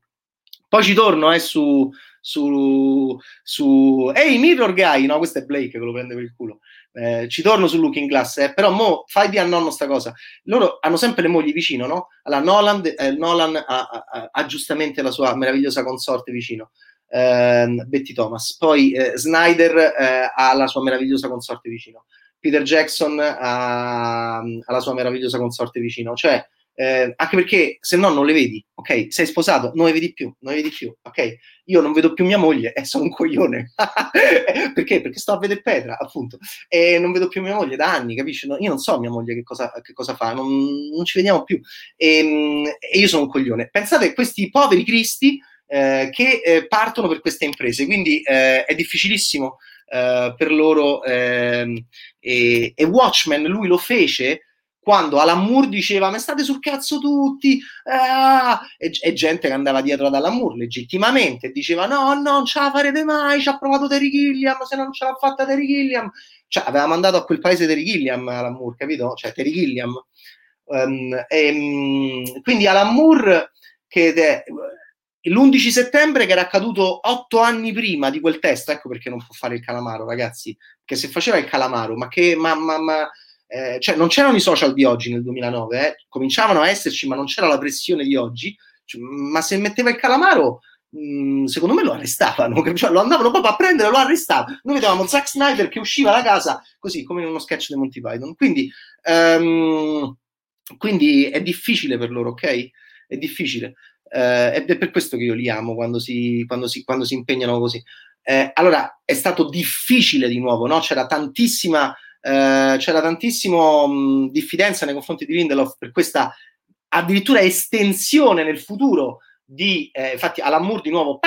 Poi ci torno eh, su, su, su Ehi, Mirror Guy, no, questo è Blake che lo prende per il culo. Eh, ci torno su Looking Glass, eh, però mo fai di a nonno sta cosa. Loro hanno sempre le mogli vicino, no? Allora, Nolan, eh, Nolan ha, ha, ha, giustamente la sua meravigliosa consorte vicino, ehm, Betty Thomas. Poi eh, Snyder eh, ha la sua meravigliosa consorte vicino. Peter Jackson ha, ha la sua meravigliosa consorte vicino. Cioè, eh, anche perché se no non le vedi, ok? Sei sposato, non le vedi più, non le vedi più, ok? Io non vedo più mia moglie e eh, sono un coglione. *laughs* perché? Perché sto a vedere Petra, appunto, e non vedo più mia moglie da anni, capisci? No, io non so mia moglie che cosa, che cosa fa, non, non, ci vediamo più e, ehm, e, io sono un coglione. Pensate a questi poveri cristi eh, che eh, partono per queste imprese, quindi eh, è difficilissimo per loro ehm, e, e Watchmen lui lo fece quando Alan Moore diceva ma state sul cazzo tutti ah! e, e, gente che andava dietro ad Alan Moore legittimamente diceva no no non ce la farete mai ci ha provato Terry Gilliam se non ce l'ha fatta Terry Gilliam cioè aveva mandato a quel paese Terry Gilliam Alan Moore capito? cioè Terry Gilliam um, e, um, quindi Alan Moore che l'11 settembre che era accaduto otto anni prima di quel testo ecco perché non può fare il calamaro ragazzi perché se faceva il calamaro ma che ma, ma, ma eh, cioè non c'erano i social di oggi nel 2009, eh. cominciavano a esserci, ma non c'era la pressione di oggi. Cioè, ma se metteva il calamaro, mh, mm, secondo me lo arrestavano, *laughs* cioè, lo andavano proprio a prendere lo arrestavano. Noi vedevamo Zack Snyder che usciva da casa così come in uno sketch di Monty Python. Quindi, um, quindi è difficile per loro, ok? È difficile. Uh, ed è per questo che io li amo quando si, quando si, quando si impegnano così. Eh, allora, è stato difficile di nuovo, no? C'era tantissima eh, c'era tantissimo mh, diffidenza nei confronti di Lindelof per questa addirittura estensione nel futuro di, eh, infatti Alan Moore di nuovo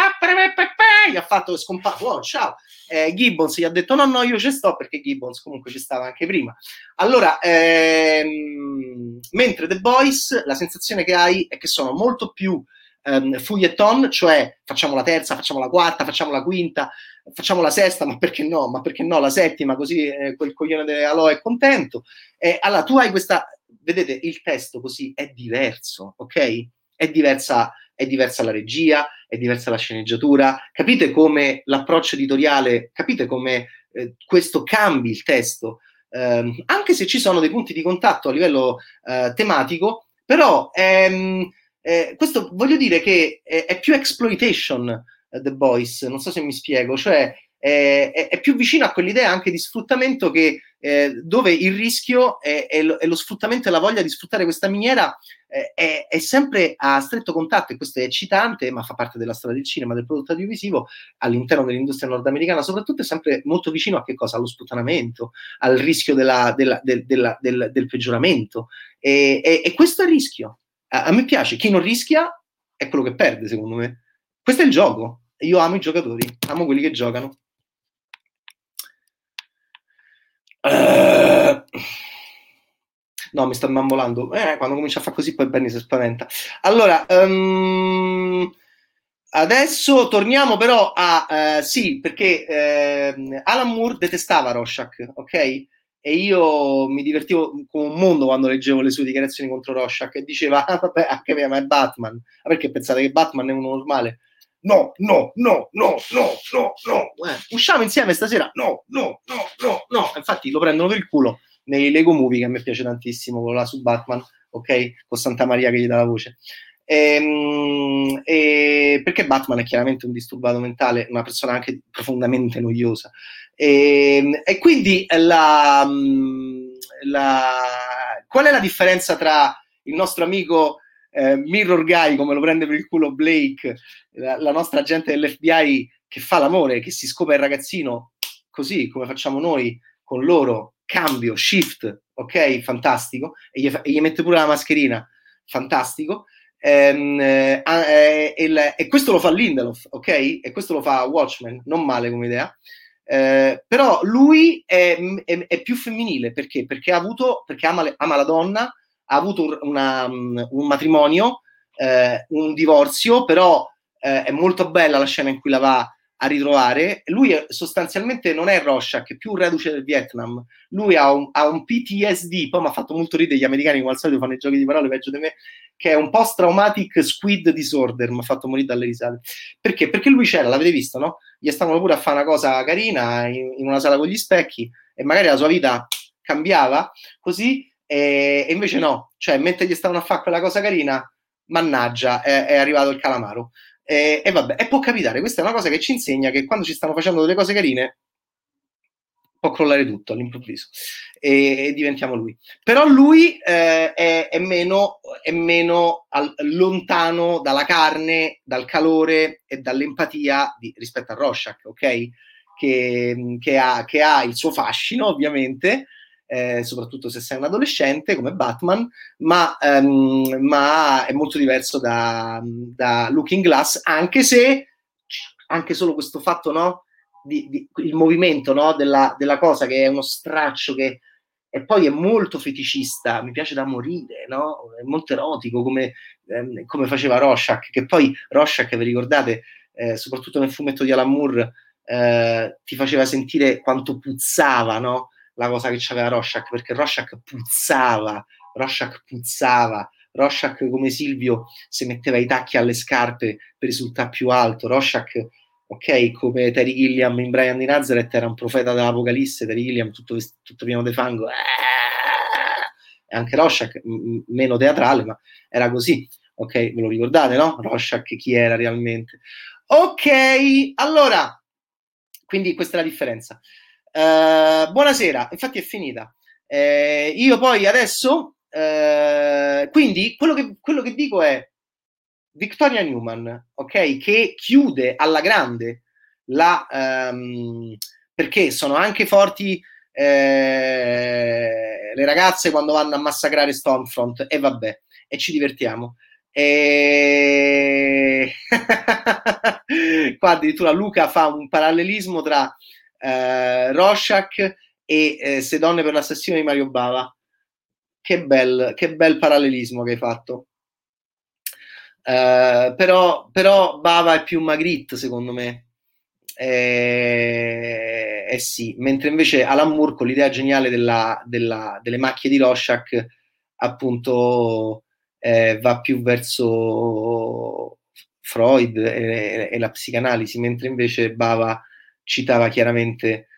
gli ha fatto scomparire, oh, ciao, eh, Gibbons gli ha detto no no io ci sto perché Gibbons comunque ci stava anche prima allora ehm, mentre The Boys la sensazione che hai è che sono molto più ehm, fouilleton cioè facciamo la terza, facciamo la quarta, facciamo la quinta facciamo la sesta, ma perché no? Ma perché no la settima? Così eh, quel coglione di Aloe è contento. Eh, allora, tu hai questa, vedete, il testo così è diverso, ok? È diversa, è diversa la regia, è diversa la sceneggiatura. Capite come l'approccio editoriale, capite come eh, questo cambi il testo, eh, anche se ci sono dei punti di contatto a livello eh, tematico, però ehm, eh, questo voglio dire che è, è più exploitation uh, The Boys, non so se mi spiego, cioè è, è, è più vicino a quell'idea anche di sfruttamento che, eh, dove il rischio e lo, lo, sfruttamento e la voglia di sfruttare questa miniera eh, è, è, sempre a stretto contatto, e questo è eccitante, ma fa parte della storia del cinema, del prodotto audiovisivo, all'interno dell'industria nordamericana, soprattutto è sempre molto vicino a che cosa? Allo sputtanamento, al rischio della, della, del, della, del, del, peggioramento. E, e, e, questo è il rischio. A, a me piace, chi non rischia è quello che perde, secondo me. Questo è il gioco. Io amo i giocatori, amo quelli che giocano. Uh, no, mi sta bambolando. Eh, quando comincia a fare così, poi Benny si spaventa. Allora, um, adesso torniamo però a uh, sì, perché uh, Alan Moore detestava Rorschach, ok? E io mi divertivo come un mondo quando leggevo le sue dichiarazioni contro Rorschach e diceva, ah, vabbè, anche me, ma è Batman. Ma perché pensate che Batman è uno normale? No, no, no, no, no, no, no. Eh, usciamo insieme stasera? No, no, no, no, no. Infatti lo prendono per il culo nei Lego Movie che a me piace tantissimo, quello là su Batman, ok? Con Santa Maria che gli dà la voce. Ehm, e, perché Batman è chiaramente un disturbato mentale, una persona anche profondamente noiosa. E, ehm, e quindi la, la, qual è la differenza tra il nostro amico eh, Mirror Guy, come lo prende per il culo Blake, la, la nostra agente dell'FBI che fa l'amore, che si scopre il ragazzino così come facciamo noi con loro, cambio, shift, ok, fantastico, e gli, e gli mette pure la mascherina, fantastico. Ehm, eh, eh, il, e questo lo fa Lindelof, ok? E questo lo fa Watchmen, non male come idea. Eh, però lui è, è, è, più femminile perché? Perché, avuto, perché ama, ama la donna, ha avuto una, un matrimonio, eh, un divorzio, però eh, è molto bella la scena in cui la va a ritrovare. Lui è, sostanzialmente non è Rorschach, è più un reduce del Vietnam. Lui ha un, ha un PTSD, poi mi ha fatto molto ridere gli americani come al solito fanno i giochi di parole peggio di me, che è un post-traumatic squid disorder, mi ha fatto morire dalle risate. Perché? Perché lui c'era, l'avete visto, no? Gli stavano pure a fare una cosa carina in, in una sala con gli specchi e magari la sua vita cambiava così e, invece no, cioè mentre gli stavano a fare quella cosa carina, mannaggia, è, è arrivato il calamaro. E, e, vabbè, e può capitare, questa è una cosa che ci insegna che quando ci stanno facendo delle cose carine può crollare tutto all'improvviso e, e diventiamo lui. Però lui eh, è, è, meno, è meno al, lontano dalla carne, dal calore e dall'empatia di, rispetto a Rorschach, ok? Che, che, ha, che ha il suo fascino, ovviamente, eh, soprattutto se sei un adolescente come Batman, ma, um, ma è molto diverso da, da, Looking Glass, anche se anche solo questo fatto, no? Di, di, il movimento no? della, della, cosa che è uno straccio che e poi è molto feticista, mi piace da morire, no? È molto erotico come, ehm, come faceva Rorschach, che poi Rorschach, vi ricordate, eh, soprattutto nel fumetto di Alan Moore, eh, ti faceva sentire quanto puzzava, no? La cosa che c'aveva Rorschach, perché Rorschach puzzava, Rorschach puzzava, Rorschach come Silvio si metteva i tacchi alle scarpe per risultare più alto, Rorschach, ok, come Terry Gilliam in Brian di Nazareth era un profeta dell'Apocalisse, Terry Gilliam tutto, tutto pieno di fango, e anche Rorschach, m- meno teatrale, ma era così, ok, ve lo ricordate, no? Rorschach chi era realmente. Ok, allora, quindi questa è la differenza. Uh, buonasera, infatti è finita. Eh, io poi adesso, eh, quindi quello che, quello che, dico è Victoria Newman, ok, che chiude alla grande la, um, perché sono anche forti eh, le ragazze quando vanno a massacrare Stormfront e vabbè, e ci divertiamo. E... *laughs* Qua addirittura Luca fa un parallelismo tra eh, Rorschach e eh, Se donne per l'assassino di Mario Bava. Che bel, che bel parallelismo che hai fatto. Uh, però, però, Bava è più Magritte, secondo me. Eh, eh, sì, mentre invece Alan Moore con l'idea geniale della, della, delle macchie di Rorschach appunto eh, va più verso Freud e, e, la psicanalisi, mentre invece Bava citava chiaramente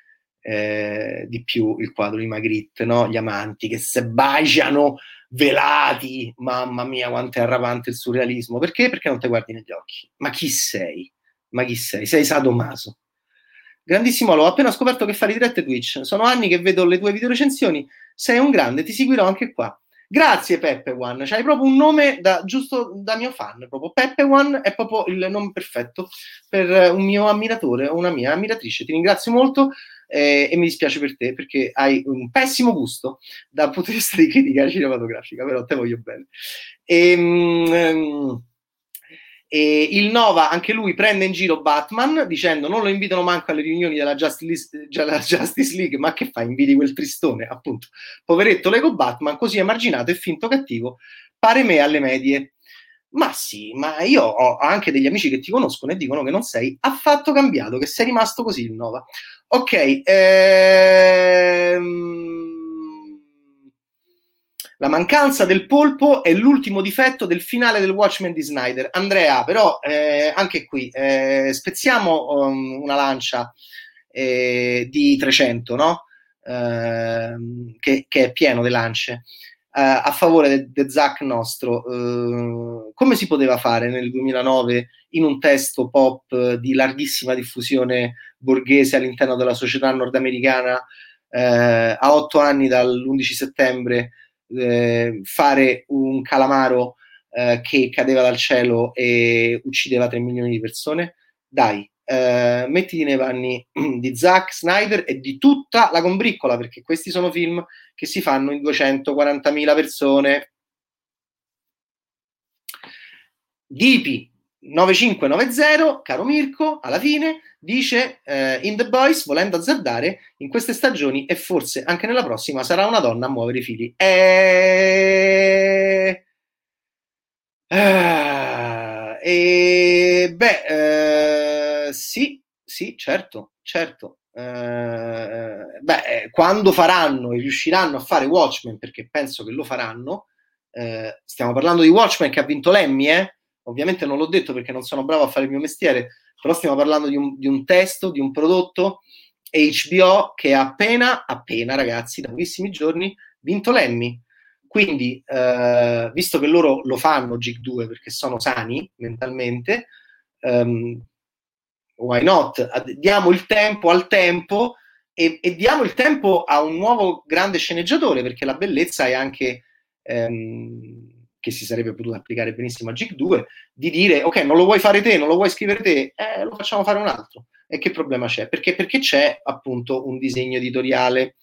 eh, di più il quadro di Magritte, no? gli amanti che se baciano velati, mamma mia quanto è arravante il surrealismo, perché? Perché non ti guardi negli occhi, ma chi sei? Ma chi sei? Sei sadomaso. Grandissimo, l'ho appena scoperto che fai dirette Twitch, sono anni che vedo le tue video recensioni, sei un grande, ti seguirò anche qua. Grazie Peppe One, c'hai proprio un nome da, giusto da mio fan, proprio Peppe One è proprio il nome perfetto per un mio ammiratore una mia ammiratrice. Ti ringrazio molto eh, e mi dispiace per te perché hai un pessimo gusto dal punto di vista *laughs* di critica cinematografica, però te voglio bene. E, um, e il Nova, anche lui, prende in giro Batman dicendo non lo invitano manco alle riunioni della Justice, della Justice League, ma che fa? Inviti quel tristone, appunto. Poveretto Lego Batman, così emarginato e finto cattivo, pare me alle medie. Ma sì, ma io ho anche degli amici che ti conoscono e dicono che non sei affatto cambiato, che sei rimasto così il Nova. Ok, ehm la mancanza del polpo è l'ultimo difetto del finale del Watchmen di Snyder. Andrea, però, eh, anche qui, eh, spezziamo um, una lancia eh, di 300, no? Ehm, che, che, è pieno di lance. Uh, a favore del Zac nostro, uh, come si poteva fare nel 2009 in un testo pop di larghissima diffusione borghese all'interno della società nordamericana uh, a otto anni dall'11 settembre eh, fare un calamaro eh, che cadeva dal cielo e uccideva 3 milioni di persone? Dai, eh, mettiti nei panni *clears throat* di Zack Snyder e di tutta la combriccola, perché questi sono film che si fanno in 240.000 persone. Dipi 9590, caro Mirko, alla fine dice eh, in The Boys, volendo azzardare, in queste stagioni e forse anche nella prossima sarà una donna a muovere i fili. E... Eh, e beh, eh, sì, sì, certo, certo. Eh, beh, quando faranno e riusciranno a fare Watchmen, perché penso che lo faranno, eh, stiamo parlando di Watchmen che ha vinto l'Emmy, eh? Ovviamente non l'ho detto perché non sono bravo a fare il mio mestiere, però stiamo parlando di un, di un testo, di un prodotto HBO che ha appena, appena ragazzi, da pochissimi giorni, vinto l'Emmy. Quindi, eh, visto che loro lo fanno Gig 2 perché sono sani mentalmente, um, why not? Diamo il tempo al tempo e, e, diamo il tempo a un nuovo grande sceneggiatore perché la bellezza è anche um, che si sarebbe potuto applicare benissimo a Gig 2 di dire ok non lo vuoi fare te, non lo vuoi scrivere te, eh, lo facciamo fare un altro e che problema c'è? Perché? Perché c'è appunto un disegno editoriale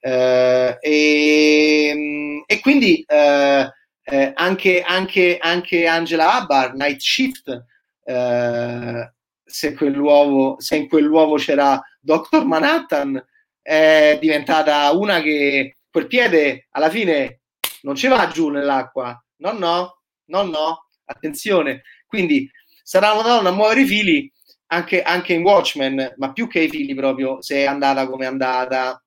eh, e, e, quindi eh, eh, anche, anche, anche, Angela Abbar, Night Shift, eh, se, quell'uovo, se in quell'uovo c'era Dr. Manhattan, è diventata una che quel piede alla fine non ci va giù nell'acqua. No, no, no, no, attenzione. Quindi sarà una donna a muovere i fili anche, anche in Watchmen, ma più che i fili proprio, se è andata come è andata.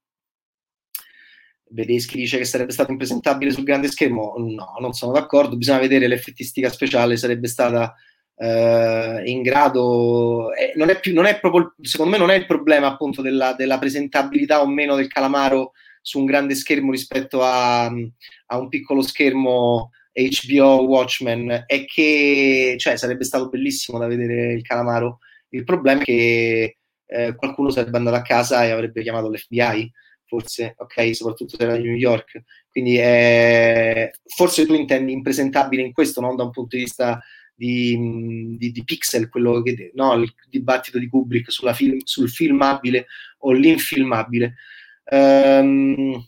Vedeschi dice che sarebbe stato impresentabile sul grande schermo. No, non sono d'accordo. Bisogna vedere l'effettistica speciale, sarebbe stata eh, in grado. Eh, non è più, non è proprio, secondo me, non è il problema appunto della, della, presentabilità o meno del calamaro su un grande schermo rispetto a, a un piccolo schermo HBO Watchmen. È che cioè, sarebbe stato bellissimo da vedere il calamaro il problema è che eh, qualcuno sarebbe andato a casa e avrebbe chiamato l'FBI, forse, ok, soprattutto se era di New York. Quindi eh, forse tu intendi impresentabile in questo, non da un punto di vista di, di, di pixel, quello che, no, il dibattito di Kubrick film, sul filmabile o l'infilmabile. Um,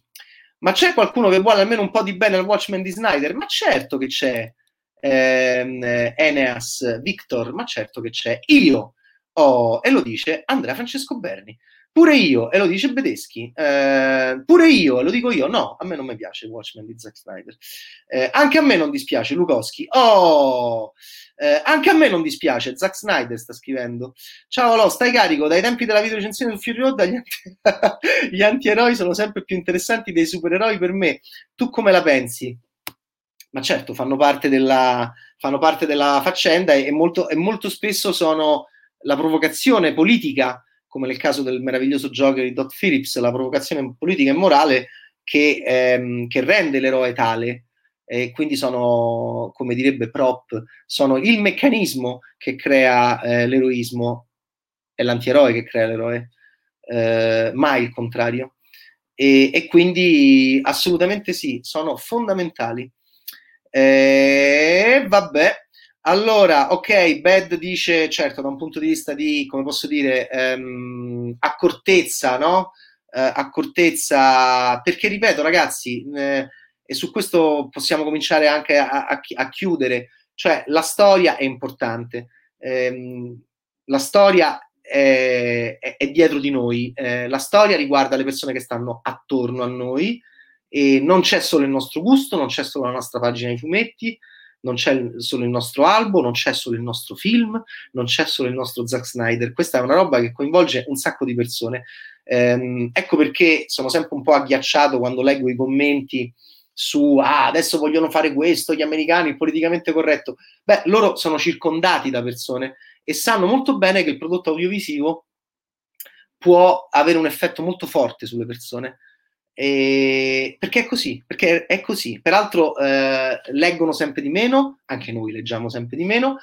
ma c'è qualcuno che vuole almeno un po' di bene al Watchmen di Snyder? Ma certo che c'è. Eh, Eneas, Victor, ma certo che c'è. Io Oh, e lo dice Andrea Francesco Berni. Pure io, e lo dice Bedeschi, eh, pure io, e lo dico io, no, a me non mi piace Watchmen di Zack Snyder. Eh, anche a me non dispiace Lukowski. Oh, eh, anche a me non dispiace, Zack Snyder sta scrivendo. Ciao, Lo, stai carico? Dai tempi della videorecensione su Fury Road, gli, anti- *laughs* gli antieroi sono sempre più interessanti dei supereroi per me. Tu come la pensi? Ma certo, fanno parte della, fanno parte della faccenda e molto, e molto spesso sono la provocazione politica, come nel caso del meraviglioso Joker di Dot Phillips, la provocazione politica e morale che, ehm, che rende l'eroe tale. E quindi sono, come direbbe Prop, sono il meccanismo che crea eh, l'eroismo, è l'antieroe che crea l'eroe, eh, mai il contrario. E, e, quindi assolutamente sì, sono fondamentali. E vabbè, allora, ok, Bad dice, certo, da un punto di vista di, come posso dire, ehm, accortezza, no? Eh, accortezza, perché ripeto, ragazzi, eh, e su questo possiamo cominciare anche a, a, a chiudere, cioè la storia è importante, ehm, la storia è, è, è, dietro di noi, eh, la storia riguarda le persone che stanno attorno a noi e non c'è solo il nostro gusto, non c'è solo la nostra pagina di fumetti, non c'è solo il nostro albo, non c'è solo il nostro film, non c'è solo il nostro Zack Snyder. Questa è una roba che coinvolge un sacco di persone. Ehm, ecco perché sono sempre un po' agghiacciato quando leggo i commenti su ah, adesso vogliono fare questo gli americani, il politicamente corretto. Beh, loro sono circondati da persone e sanno molto bene che il prodotto audiovisivo può avere un effetto molto forte sulle persone e perché è così, perché è così. Peraltro eh, leggono sempre di meno, anche noi leggiamo sempre di meno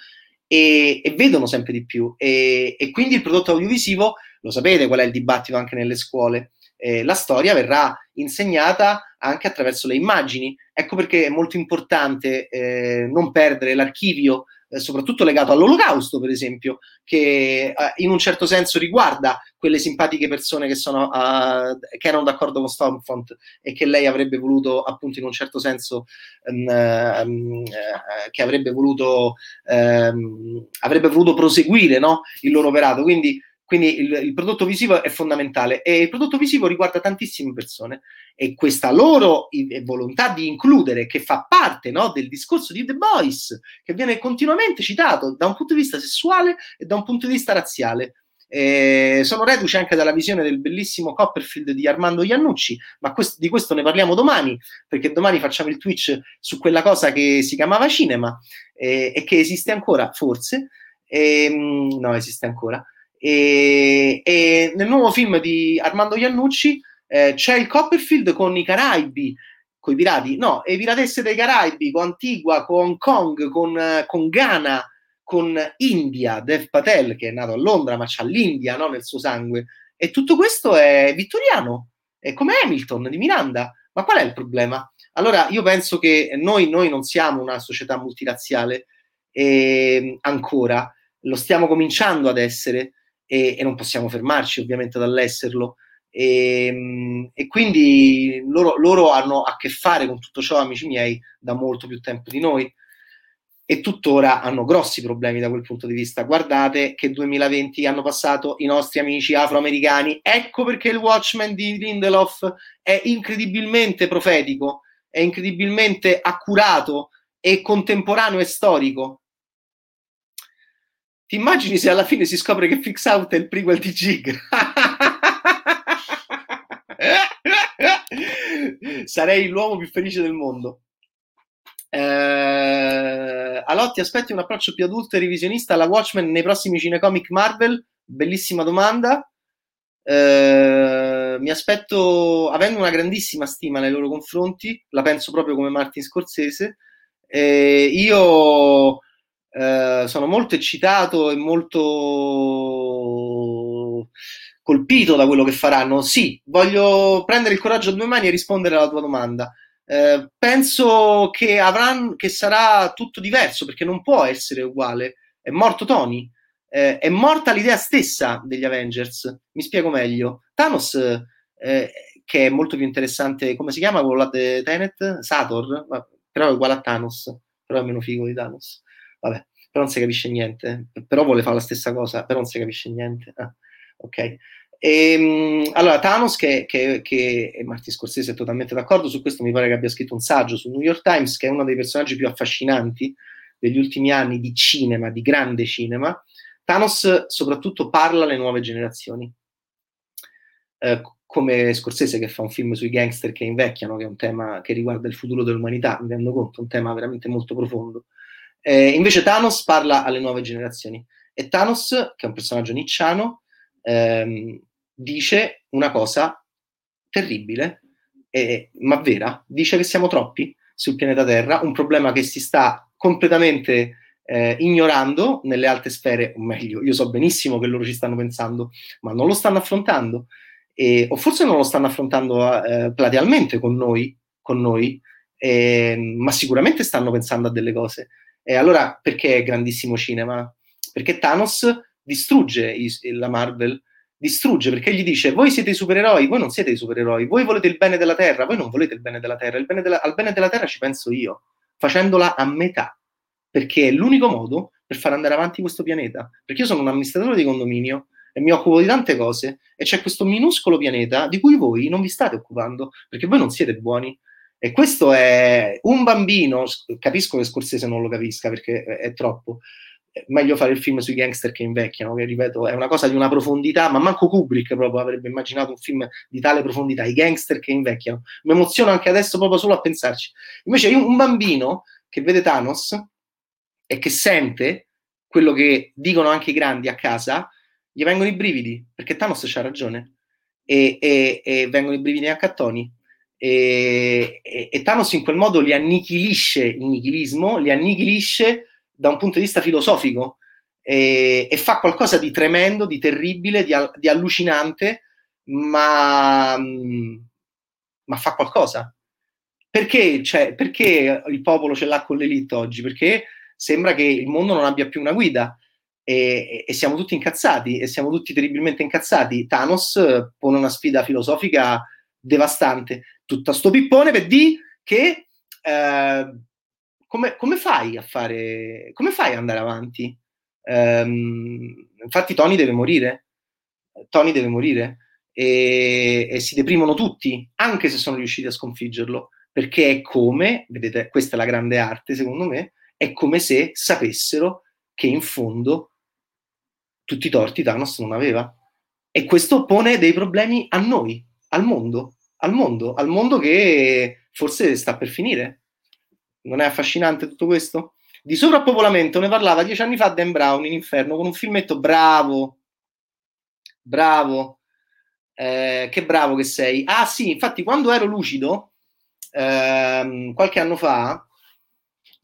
e, e vedono sempre di più. E, e, quindi il prodotto audiovisivo, lo sapete qual è il dibattito anche nelle scuole, eh, la storia verrà insegnata anche attraverso le immagini. Ecco perché è molto importante eh, non perdere l'archivio eh, soprattutto legato all'olocausto, per esempio, che eh, in un certo senso riguarda quelle simpatiche persone che, sono, uh, che erano d'accordo con Stormfront e che lei avrebbe voluto, appunto, in un certo senso, um, um, uh, che avrebbe voluto, um, avrebbe voluto proseguire no? il loro operato. Quindi quindi il, il, prodotto visivo è fondamentale e il prodotto visivo riguarda tantissime persone e questa loro volontà di includere, che fa parte no, del discorso di The Boys, che viene continuamente citato da un punto di vista sessuale e da un punto di vista razziale. Eh, sono reduce anche dalla visione del bellissimo Copperfield di Armando Iannucci, ma questo, di questo ne parliamo domani, perché domani facciamo il Twitch su quella cosa che si chiamava cinema eh, e che esiste ancora, forse. E, ehm, no, esiste ancora. E, e, nel nuovo film di Armando Iannucci eh, c'è il Copperfield con i Caraibi, con i pirati, no, e i piratesse dei Caraibi, con Antigua, con Hong Kong, con, con Ghana con India, Dev Patel, che è nato a Londra, ma c'ha l'India no, nel suo sangue. E tutto questo è vittoriano, è come Hamilton di Miranda. Ma qual è il problema? Allora, io penso che noi, noi non siamo una società multirazziale eh, ancora, lo stiamo cominciando ad essere e, e non possiamo fermarci ovviamente dall'esserlo. E, ehm, e quindi loro, loro hanno a che fare con tutto ciò, amici miei, da molto più tempo di noi e tuttora hanno grossi problemi da quel punto di vista. Guardate che 2020 hanno passato i nostri amici afroamericani. Ecco perché il Watchmen di Lindelof è incredibilmente profetico, è incredibilmente accurato e contemporaneo e storico. Ti immagini se alla fine si scopre che Fix Out è il prequel di Jig? Sarei l'uomo più felice del mondo. Eh, Alotti, aspetti un approccio più adulto e revisionista alla Watchmen nei prossimi cinecomic Marvel? Bellissima domanda. Eh, mi aspetto, avendo una grandissima stima nei loro confronti, la penso proprio come Martin Scorsese. Eh, io eh, sono molto eccitato e molto colpito da quello che faranno. Sì, voglio prendere il coraggio a due mani e rispondere alla tua domanda. Eh, penso che, avranno, che sarà tutto diverso perché non può essere uguale. È morto Tony, eh, è morta l'idea stessa degli Avengers. Mi spiego meglio. Thanos, eh, che è molto più interessante, come si chiama quello là di Tenet? Sator, però è uguale a Thanos, però è meno figo di Thanos. Vabbè, però non si capisce niente. Però vuole fare la stessa cosa, però non si capisce niente. Ah, ok. E, ehm, allora, Thanos, che, che, che e Martin Scorsese è totalmente d'accordo su questo, mi pare che abbia scritto un saggio sul New York Times, che è uno dei personaggi più affascinanti degli ultimi anni di cinema, di grande cinema. Thanos soprattutto parla alle nuove generazioni. Eh, come Scorsese che fa un film sui gangster che invecchiano, che è un tema che riguarda il futuro dell'umanità, mi rendo conto, un tema veramente molto profondo. Eh, invece Thanos parla alle nuove generazioni. E Thanos, che è un personaggio nicciano, ehm, dice una cosa terribile, eh, ma vera, dice che siamo troppi sul pianeta Terra, un problema che si sta completamente eh, ignorando nelle alte sfere, o meglio, io so benissimo che loro ci stanno pensando, ma non lo stanno affrontando, e, o forse non lo stanno affrontando eh, platealmente con noi, con noi eh, ma sicuramente stanno pensando a delle cose. E allora perché è grandissimo cinema? Perché Thanos distrugge i, la Marvel distrugge perché gli dice voi siete i supereroi, voi non siete i supereroi, voi volete il bene della terra, voi non volete il bene della terra, bene della, al bene della terra ci penso io, facendola a metà, perché è l'unico modo per far andare avanti questo pianeta, perché io sono un amministratore di condominio e mi occupo di tante cose e c'è questo minuscolo pianeta di cui voi non vi state occupando, perché voi non siete buoni. E questo è un bambino, capisco che Scorsese non lo capisca perché è, troppo, meglio fare il film sui gangster che invecchiano, che ripeto è una cosa di una profondità, ma manco Kubrick proprio avrebbe immaginato un film di tale profondità, i gangster che invecchiano. Mi emoziono anche adesso proprio solo a pensarci. Invece io, un bambino che vede Thanos e che sente quello che dicono anche i grandi a casa, gli vengono i brividi, perché Thanos c'ha ragione. E, e, e vengono i brividi anche a Tony. E, e, Thanos in quel modo li annichilisce il nichilismo, li annichilisce da un punto di vista filosofico e, e fa qualcosa di tremendo, di terribile, di, di allucinante, ma, ma, fa qualcosa. Perché, cioè, perché il popolo ce l'ha con l'elite oggi? Perché sembra che il mondo non abbia più una guida e, e, siamo tutti incazzati e siamo tutti terribilmente incazzati. Thanos pone una sfida filosofica devastante. Tutto sto pippone per dire che eh, come, come, fai a fare, come fai ad andare avanti? Um, infatti Tony deve morire, Tony deve morire e, e, si deprimono tutti, anche se sono riusciti a sconfiggerlo, perché è come, vedete, questa è la grande arte secondo me, è come se sapessero che in fondo tutti i torti Thanos non aveva. E questo pone dei problemi a noi, al mondo, al mondo, al mondo che forse sta per finire. Non è affascinante tutto questo? Di sovrappopolamento ne parlava dieci anni fa Dan Brown in Inferno con un filmetto bravo, bravo, eh, che bravo che sei. Ah sì, infatti quando ero lucido, ehm, qualche anno fa,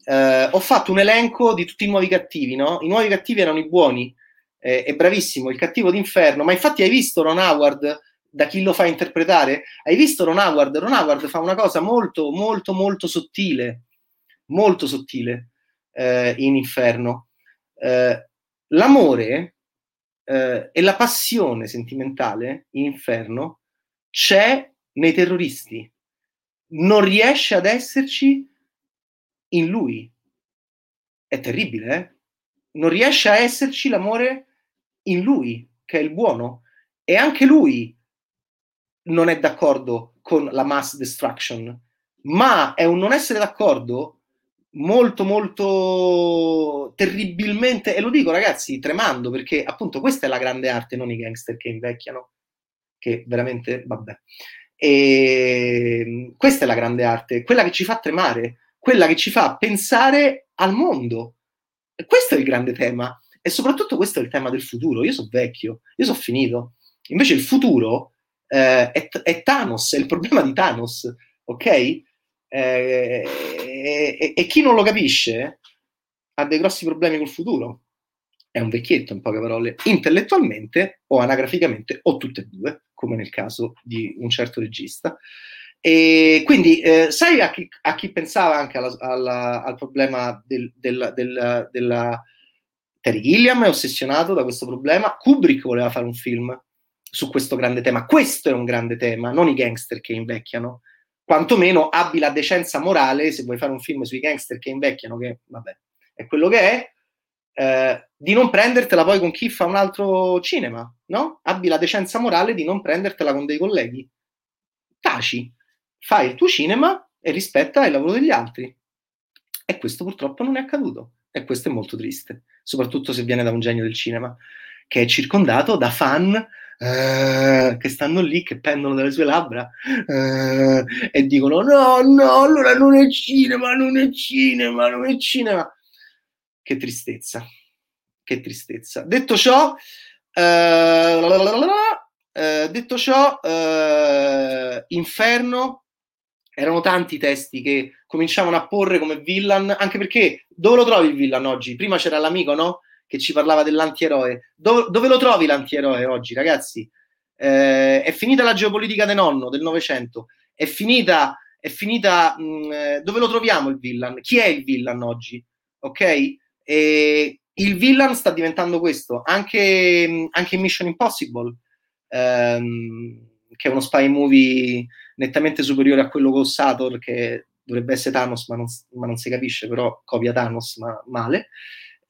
eh, ho fatto un elenco di tutti i nuovi cattivi, no? I nuovi cattivi erano i buoni, eh, è bravissimo, il cattivo d'inferno, ma infatti hai visto Ron Howard da chi lo fa interpretare? Hai visto Ron Howard? Ron Howard fa una cosa molto, molto, molto sottile, molto sottile eh, in inferno. Eh, l'amore eh, e la passione sentimentale in inferno c'è nei terroristi, non riesce ad esserci in lui. È terribile, eh? Non riesce a esserci l'amore in lui, che è il buono. E anche lui non è d'accordo con la mass destruction, ma è un non essere d'accordo molto molto terribilmente e lo dico ragazzi tremando perché appunto questa è la grande arte non i gangster che invecchiano che veramente vabbè. E questa è la grande arte quella che ci fa tremare quella che ci fa pensare al mondo. E questo è il grande tema e soprattutto questo è il tema del futuro. Io sono vecchio io sono finito. Invece il futuro eh, è, è Thanos è il problema di Thanos ok eh, e, e, chi non lo capisce ha dei grossi problemi col futuro. È un vecchietto, in poche parole, intellettualmente o anagraficamente, o tutte e due, come nel caso di un certo regista. E quindi, eh, sai a chi, a chi, pensava anche alla, alla, al problema del, del, del, della... Terry Gilliam è ossessionato da questo problema. Kubrick voleva fare un film su questo grande tema. Questo è un grande tema, non i gangster che invecchiano quantomeno abbi la decenza morale, se vuoi fare un film sui gangster che invecchiano, che vabbè, è quello che è, eh, di non prendertela poi con chi fa un altro cinema, no? Abbi la decenza morale di non prendertela con dei colleghi. Taci, fai il tuo cinema e rispetta il lavoro degli altri. E questo purtroppo non è accaduto. E questo è molto triste, soprattutto se viene da un genio del cinema, che è circondato da fan eh, che stanno lì, che pendono dalle sue labbra eh, e dicono no, no, allora non è cinema, non è cinema, non è cinema. Che tristezza, che tristezza. Detto ciò, eh, eh detto ciò, eh, Inferno, erano tanti testi che cominciavano a porre come villain, anche perché dove lo trovi il villain oggi? Prima c'era l'amico, no? Che ci parlava dell'antieroe. Do- dove lo trovi l'antieroe oggi, ragazzi? Eh, è finita la geopolitica del nonno del Novecento, è finita, è finita mh, mm, eh, dove lo troviamo il villain? Chi è il villain oggi? Ok? E il villain sta diventando questo, anche, mm, anche in Mission Impossible, ehm, che è uno spy movie nettamente superiore a quello con Sator, che dovrebbe essere Thanos, ma non, ma non si capisce, però copia Thanos, ma male.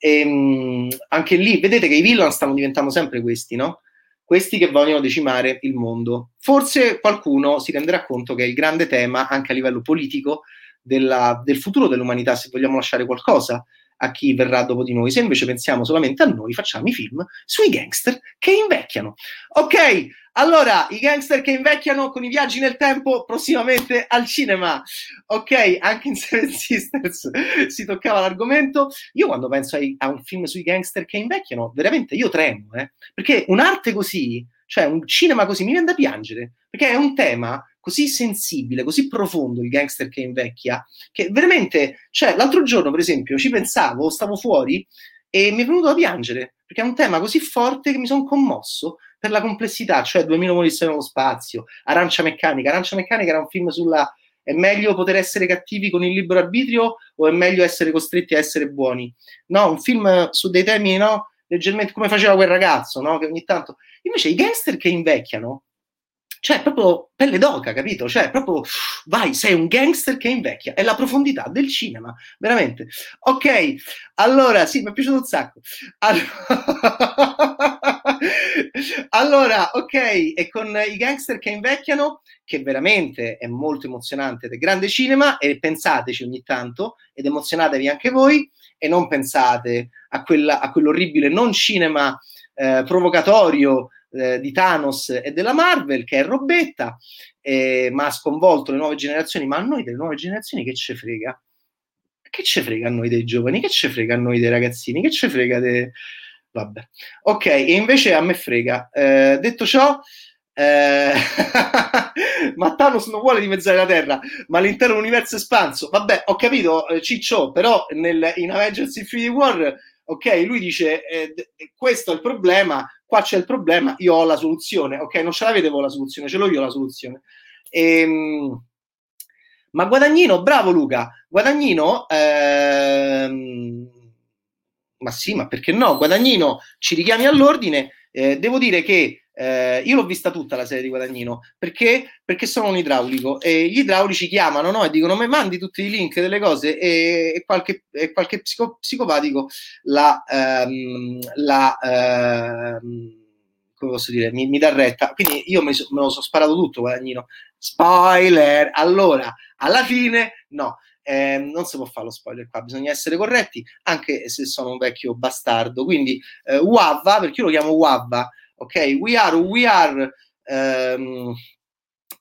E, ehm, anche lì vedete che i villain stanno diventando sempre questi, no? Questi che vogliono decimare il mondo. Forse qualcuno si renderà conto che è il grande tema, anche a livello politico, della, del futuro dell'umanità, se vogliamo lasciare qualcosa a chi verrà dopo di noi. Se invece pensiamo solamente a noi, facciamo i film sui gangster che invecchiano. Ok, allora, i gangster che invecchiano con i viaggi nel tempo prossimamente al cinema. Ok, anche in Seven *laughs* Sisters si toccava l'argomento. Io quando penso ai, a un film sui gangster che invecchiano, veramente io tremo, eh? perché un'arte così, cioè un cinema così, mi viene da piangere, perché è un tema così sensibile, così profondo il gangster che invecchia, che veramente, cioè l'altro giorno per esempio ci pensavo, stavo fuori e mi è venuto da piangere, perché è un tema così forte che mi sono commosso per la complessità, cioè 2000 uomini nello spazio, Arancia Meccanica. Arancia Meccanica era un film sulla è meglio poter essere cattivi con il libero arbitrio o è meglio essere costretti a essere buoni? No, un film su dei temi, no? Leggermente come faceva quel ragazzo, no? Che ogni tanto. Invece i gangster che invecchiano cioè, proprio pelle d'oca, capito? Cioè, proprio vai, sei un gangster che invecchia. È la profondità del cinema, veramente. Ok, allora, sì, mi è piaciuto un sacco. Allora, *laughs* allora ok, e con i gangster che invecchiano, che veramente è molto emozionante ed è grande cinema, e pensateci ogni tanto, ed emozionatevi anche voi, e non pensate a, quella, a quell'orribile non cinema eh, provocatorio eh, di Thanos e della Marvel, che è robetta, eh, ma ha sconvolto le nuove generazioni. Ma a noi delle nuove generazioni che ce frega? Che ce frega a noi dei giovani? Che ce frega a noi dei ragazzini? Che ce frega dei... Vabbè. Ok, e invece a me frega. Eh, detto ciò, eh... *laughs* ma Thanos non vuole dimezzare la Terra, ma l'intero universo espanso. Vabbè, ho capito, eh, Ciccio, però nel, in Avengers Infinity War, ok, lui dice eh, questo è il problema, qua c'è il problema, io ho la soluzione. Ok, non ce l'avete voi la soluzione, ce l'ho io la soluzione. Ehm... Ma Guadagnino, bravo Luca, Guadagnino... Ehm... Ma sì, ma perché no? Guadagnino, ci richiami all'ordine. Eh, devo dire che eh, io l'ho vista tutta la serie di Guadagnino perché, perché sono un idraulico e gli idraulici chiamano no? e dicono: Mi mandi tutti i link delle cose e, e qualche, e qualche psico, psicopatico la, ehm, la ehm, come posso dire, mi, mi, dà retta. Quindi io me, me lo sono sparato tutto, Guadagnino. Spoiler! Allora, alla fine, no. Eh, non si può fare lo spoiler qua, bisogna essere corretti, anche se sono un vecchio bastardo. Quindi, eh, Wavva, perché io lo chiamo Wavva, ok? We are, we are ehm,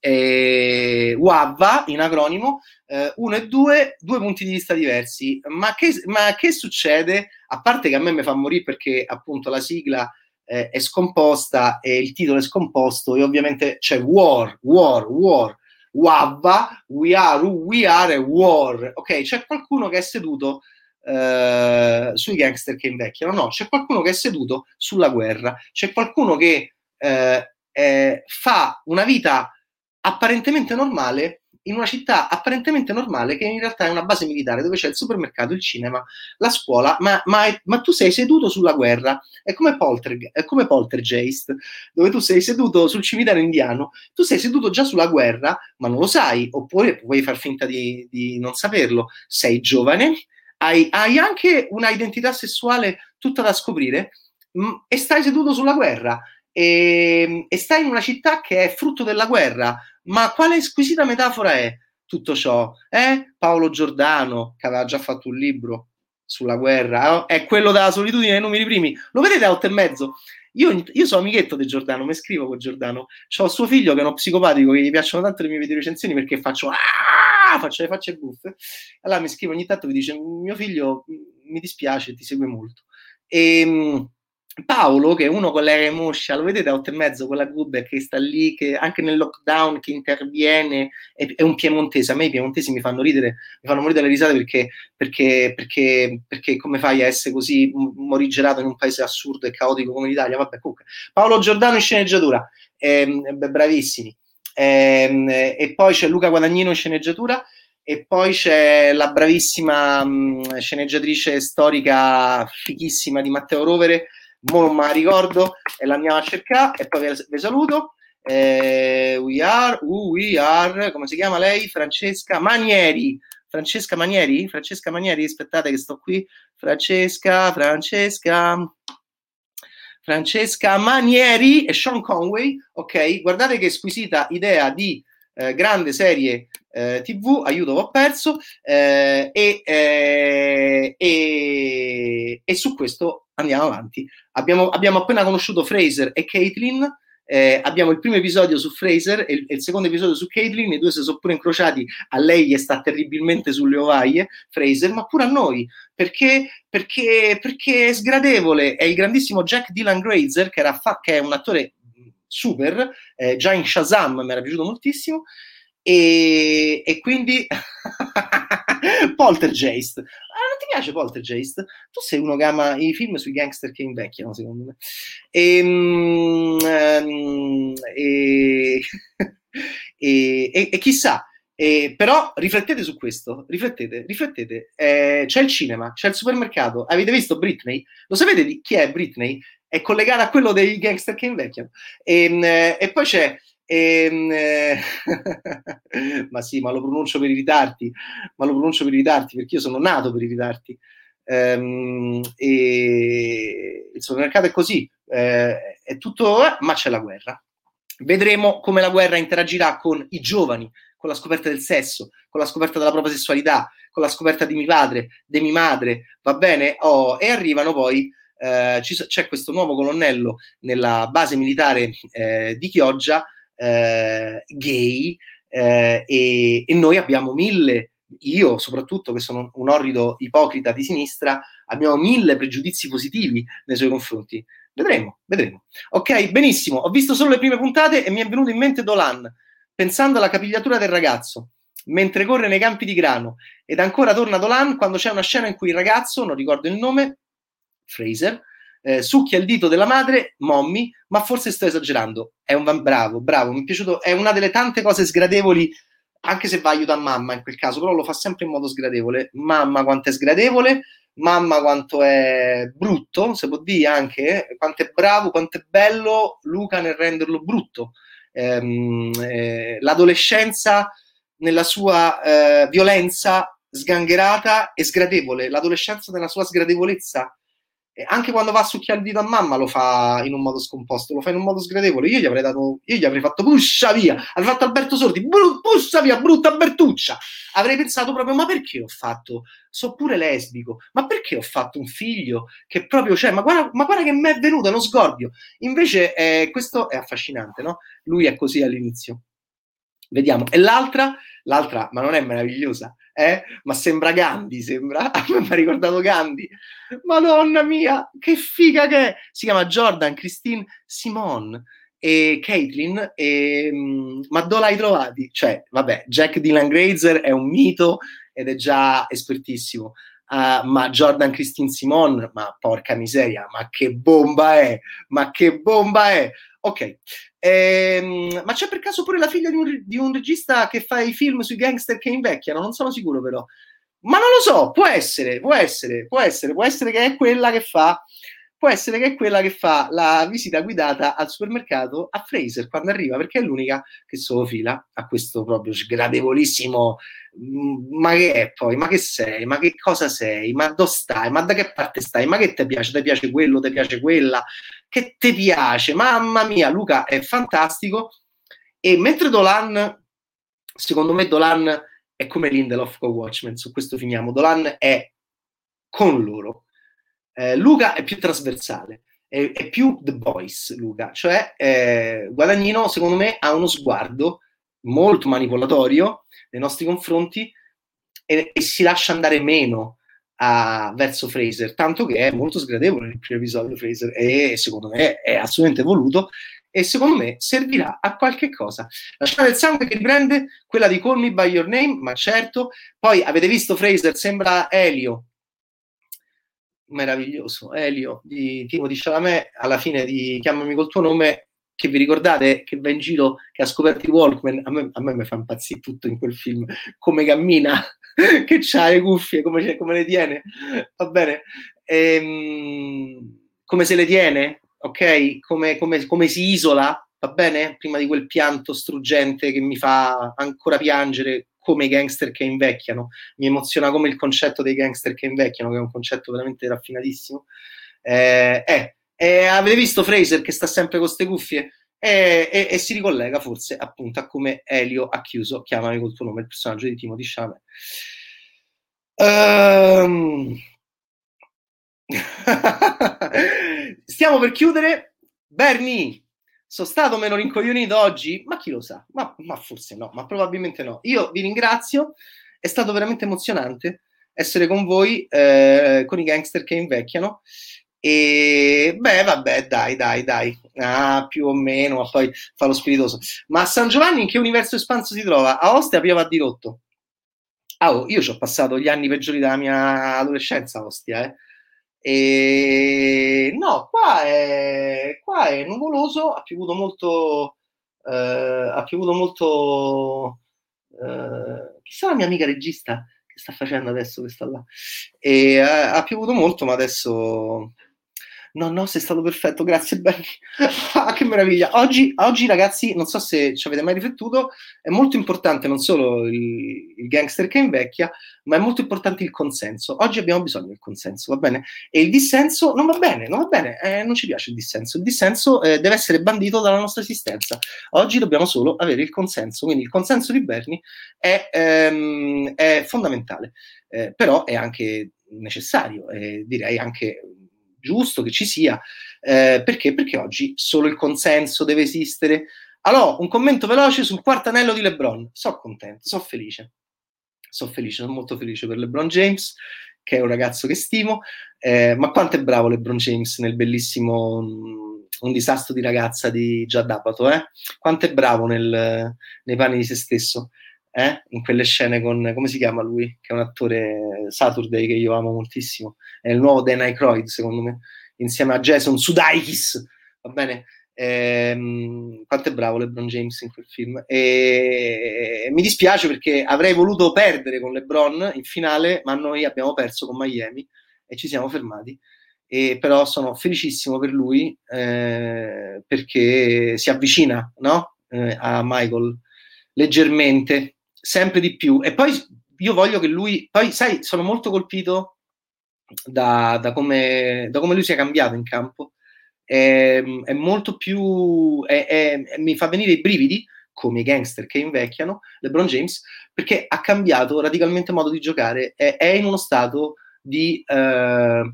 eh, WAVA in acronimo, eh, uno e due, due punti di vista diversi. Ma che, ma che succede? A parte che a me mi fa morire perché appunto la sigla eh, è scomposta e il titolo è scomposto e ovviamente c'è war, war, war. WAVA, we are, we are, war. Ok, c'è qualcuno che è seduto eh, sui gangster che invecchiano, no, c'è qualcuno che è seduto sulla guerra, c'è qualcuno che eh, eh, fa una vita apparentemente normale in una città apparentemente normale che in realtà è una base militare dove c'è il supermercato, il cinema, la scuola, ma, ma, ma tu sei seduto sulla guerra, è come, Polter, è come Poltergeist, dove tu sei seduto sul cimitero indiano, tu sei seduto già sulla guerra, ma non lo sai, oppure puoi far finta di, di non saperlo, sei giovane, hai, hai anche una identità sessuale tutta da scoprire mh, mm, e stai seduto sulla guerra e, e, stai in una città che è frutto della guerra. Ma quale squisita metafora è tutto ciò? Eh? Paolo Giordano, che aveva già fatto un libro sulla guerra, è quello della solitudine dei numeri primi. Lo vedete a otto e mezzo? Io, io sono amichetto di Giordano, mi scrivo con Giordano. Ho suo figlio che è uno psicopatico, che gli piacciono tanto le mie video recensioni perché faccio ah, faccio le facce buffe. Allora mi scrive ogni tanto mi dice: Mio figlio mi dispiace, ti segue molto. E, ehm, Paolo, che è uno con l'aereo moscia, lo vedete a otto e mezzo, quella Goodbeck che sta lì, che anche nel lockdown che interviene, è, è, un piemontese. A me i piemontesi mi fanno ridere, mi fanno morire le risate perché, perché, perché, perché come fai a essere così morigerato in un paese assurdo e caotico come l'Italia? Vabbè, comunque. Paolo Giordano in sceneggiatura, eh, bravissimi. Eh, e poi c'è Luca Guadagnino in sceneggiatura e poi c'è la bravissima mh, sceneggiatrice storica fichissima di Matteo Rovere mo non me la ricordo e la andiamo a cercare e poi vi saluto. Eh, we are, uh, we are come si chiama lei? Francesca Manieri. Francesca Manieri? Francesca Manieri, aspettate che sto qui. Francesca, Francesca Francesca Manieri e Sean Conway ok, guardate che squisita idea di eh, grande serie eh, TV, aiuto ho perso, eh, e, eh, e, e, su questo andiamo avanti. Abbiamo, abbiamo appena conosciuto Fraser e Caitlin, eh, abbiamo il primo episodio su Fraser e il, e il, secondo episodio su Caitlin, i due si sono pure incrociati, a lei gli sta terribilmente sulle ovaie, Fraser, ma pure a noi, perché, perché, perché è sgradevole, è il grandissimo Jack Dylan Grazer, che, fa- che è un attore super, eh, già in Shazam mi era piaciuto moltissimo, e, e quindi *laughs* Poltergeist. Piace Poltergeist? Tu sei uno che ama i film sui gangster che invecchiano, secondo me. E, um, *laughs* e, e, e chissà, eh, però riflettete su questo, riflettete, riflettete. Eh, c'è il cinema, c'è il supermercato. Avete visto Britney? Lo sapete di chi è Britney? È collegata a quello dei gangster che invecchiano. E, e poi c'è Ehm, eh, *laughs* ma sì, ma lo pronuncio per i ritardi, ma lo pronuncio per i ritardi perché io sono nato per i ritardi. Ehm, e il supermercato è così, eh, è tutto, ma c'è la guerra. Vedremo come la guerra interagirà con i giovani, con la scoperta del sesso, con la scoperta della propria sessualità, con la scoperta di mio padre, di mia madre, va bene? Oh, e arrivano poi eh, ci, c'è questo nuovo colonnello nella base militare eh, di Chioggia, eh, gay, eh, e, e, noi abbiamo mille, io soprattutto che sono un orrido ipocrita di sinistra, abbiamo mille pregiudizi positivi nei suoi confronti. Vedremo, vedremo. Ok, benissimo. Ho visto solo le prime puntate e mi è venuto in mente Dolan, pensando alla capigliatura del ragazzo, mentre corre nei campi di grano. Ed ancora torna Dolan quando c'è una scena in cui il ragazzo, non ricordo il nome, Fraser, eh, succhia il dito della madre, Mommy, ma forse sto esagerando. È un bravo, bravo, mi è piaciuto, è una delle tante cose sgradevoli, anche se va aiuta mamma in quel caso, però lo fa sempre in modo sgradevole. Mamma quanto è sgradevole, mamma quanto è brutto, se può dire anche, quanto è bravo, quanto è bello Luca nel renderlo brutto. Ehm, eh, l'adolescenza nella sua eh, violenza sgangherata e sgradevole, l'adolescenza nella sua sgradevolezza anche quando va a succhiare il dito a mamma lo fa in un modo scomposto, lo fa in un modo sgradevole. Io gli avrei dato, io gli avrei fatto puscia via. Ha fatto Alberto Sordi, puscia via, brutta Bertuccia. Avrei pensato proprio, ma perché ho fatto? So pure lesbico, ma perché ho fatto un figlio che proprio c'è? Ma guarda, ma guarda che mi è venuto, è uno sgorbio. Invece eh, questo è affascinante, no? Lui è così all'inizio. Vediamo. E l'altra, l'altra, ma non è meravigliosa, eh? Ma sembra Gandhi, sembra. *laughs* Mi ha ricordato Gandhi. Madonna mia, che figa che è! Si chiama Jordan Christine Simone e Caitlin. E, mm, ma dove l'hai trovati? Cioè, vabbè, Jack Dylan Grazer è un mito ed è già espertissimo. Uh, ma Jordan Christine Simone, ma porca miseria, ma che bomba è! Ma che bomba è! Ok, ehm, ma c'è per caso pure la figlia di un, di un, regista che fa i film sui gangster che invecchiano? Non sono sicuro però. Ma non lo so, può essere, può essere, può essere, può essere che è quella che fa può essere che è quella che fa la visita guidata al supermercato a Fraser quando arriva, perché è l'unica che solo fila a questo proprio sgradevolissimo. Mm, ma che è poi? Ma che sei? Ma che cosa sei? Ma dove stai? Ma da che parte stai? Ma che ti piace? Ti piace quello? Ti piace quella? Che ti piace? Mamma mia, Luca è fantastico. E mentre Dolan, secondo me, Dolan è come Lindelof con Watchmen, su questo finiamo. Dolan è con loro eh, Luca è più trasversale, è, è, più The Boys, Luca, cioè eh, Guadagnino secondo me ha uno sguardo molto manipolatorio nei nostri confronti e, e si lascia andare meno a, verso Fraser, tanto che è molto sgradevole nel primo episodio Fraser e secondo me è assolutamente voluto e secondo me servirà a qualche cosa. La scena del sangue che riprende quella di Call Me By Your Name, ma certo, poi avete visto Fraser, sembra Elio meraviglioso, Elio di Timothy Chalamet, alla fine di Chiamami col tuo nome, che vi ricordate che va in giro, che ha scoperto i Walkman, a me, a me mi fa impazzire tutto in quel film, come cammina, *laughs* che c'ha le cuffie, come, come le tiene, va bene, ehm, come se le tiene, ok, come, come, come si isola, va bene, prima di quel pianto struggente che mi fa ancora piangere come i gangster che invecchiano. Mi emoziona come il concetto dei gangster che invecchiano, che è un concetto veramente raffinatissimo. Eh, eh, eh, avete visto Fraser che sta sempre con queste cuffie? E, e, si ricollega forse appunto a come Elio ha chiuso Chiamami col tuo nome, il personaggio di Timothy Chalamet. Um... *laughs* Stiamo per chiudere. Bernie, sono stato meno rincoglionito oggi? Ma chi lo sa? Ma, ma, forse no, ma probabilmente no. Io vi ringrazio, è stato veramente emozionante essere con voi, eh, con i gangster che invecchiano. E beh, vabbè, dai, dai, dai, ah, più o meno, ma poi fa lo spiritoso. Ma San Giovanni in che universo espanso si trova? A Ostia piova a dirotto. Ah, oh, io ci ho passato gli anni peggiori della mia adolescenza Ostia, eh e no, qua è, qua è nuvoloso, ha piovuto molto, eh, ha piovuto molto, eh, chissà la mia amica regista che sta facendo adesso questa là, e eh, ha piovuto molto, ma adesso No, no, sei stato perfetto, grazie *laughs* Benny. ah, che meraviglia. Oggi, oggi, ragazzi, non so se ci avete mai riflettuto, è molto importante non solo il, il, gangster che invecchia, ma è molto importante il consenso. Oggi abbiamo bisogno del consenso, va bene? E il dissenso non va bene, non va bene, eh, non ci piace il dissenso. Il dissenso eh, deve essere bandito dalla nostra esistenza. Oggi dobbiamo solo avere il consenso, quindi il consenso di Berni è, ehm, è fondamentale, eh, però è anche necessario, direi anche giusto che ci sia, eh, perché? Perché oggi solo il consenso deve esistere. Allora, un commento veloce sul quarto anello di LeBron. Sono contento, sono felice. Sono felice, sono molto felice per LeBron James, che è un ragazzo che stimo. Eh, ma quanto è bravo LeBron James nel bellissimo mh, Un disastro di ragazza di Giad Apatow, eh? Quanto è bravo nel, nei panni di se stesso eh? in quelle scene con, come si chiama lui? Che è un attore Saturday che io amo moltissimo. È il nuovo Dan Aykroyd, secondo me, insieme a Jason Sudeikis, va bene? Ehm, quanto è bravo LeBron James in quel film e mi dispiace perché avrei voluto perdere con LeBron in finale ma noi abbiamo perso con Miami e ci siamo fermati e però sono felicissimo per lui eh, perché si avvicina no? eh, a Michael leggermente sempre di più. E poi io voglio che lui, poi sai, sono molto colpito da, da, come, da come, lui si è cambiato in campo. È, è molto più, è, è, mi fa venire i brividi come i gangster che invecchiano, LeBron James, perché ha cambiato radicalmente modo di giocare, è, in uno stato di uh,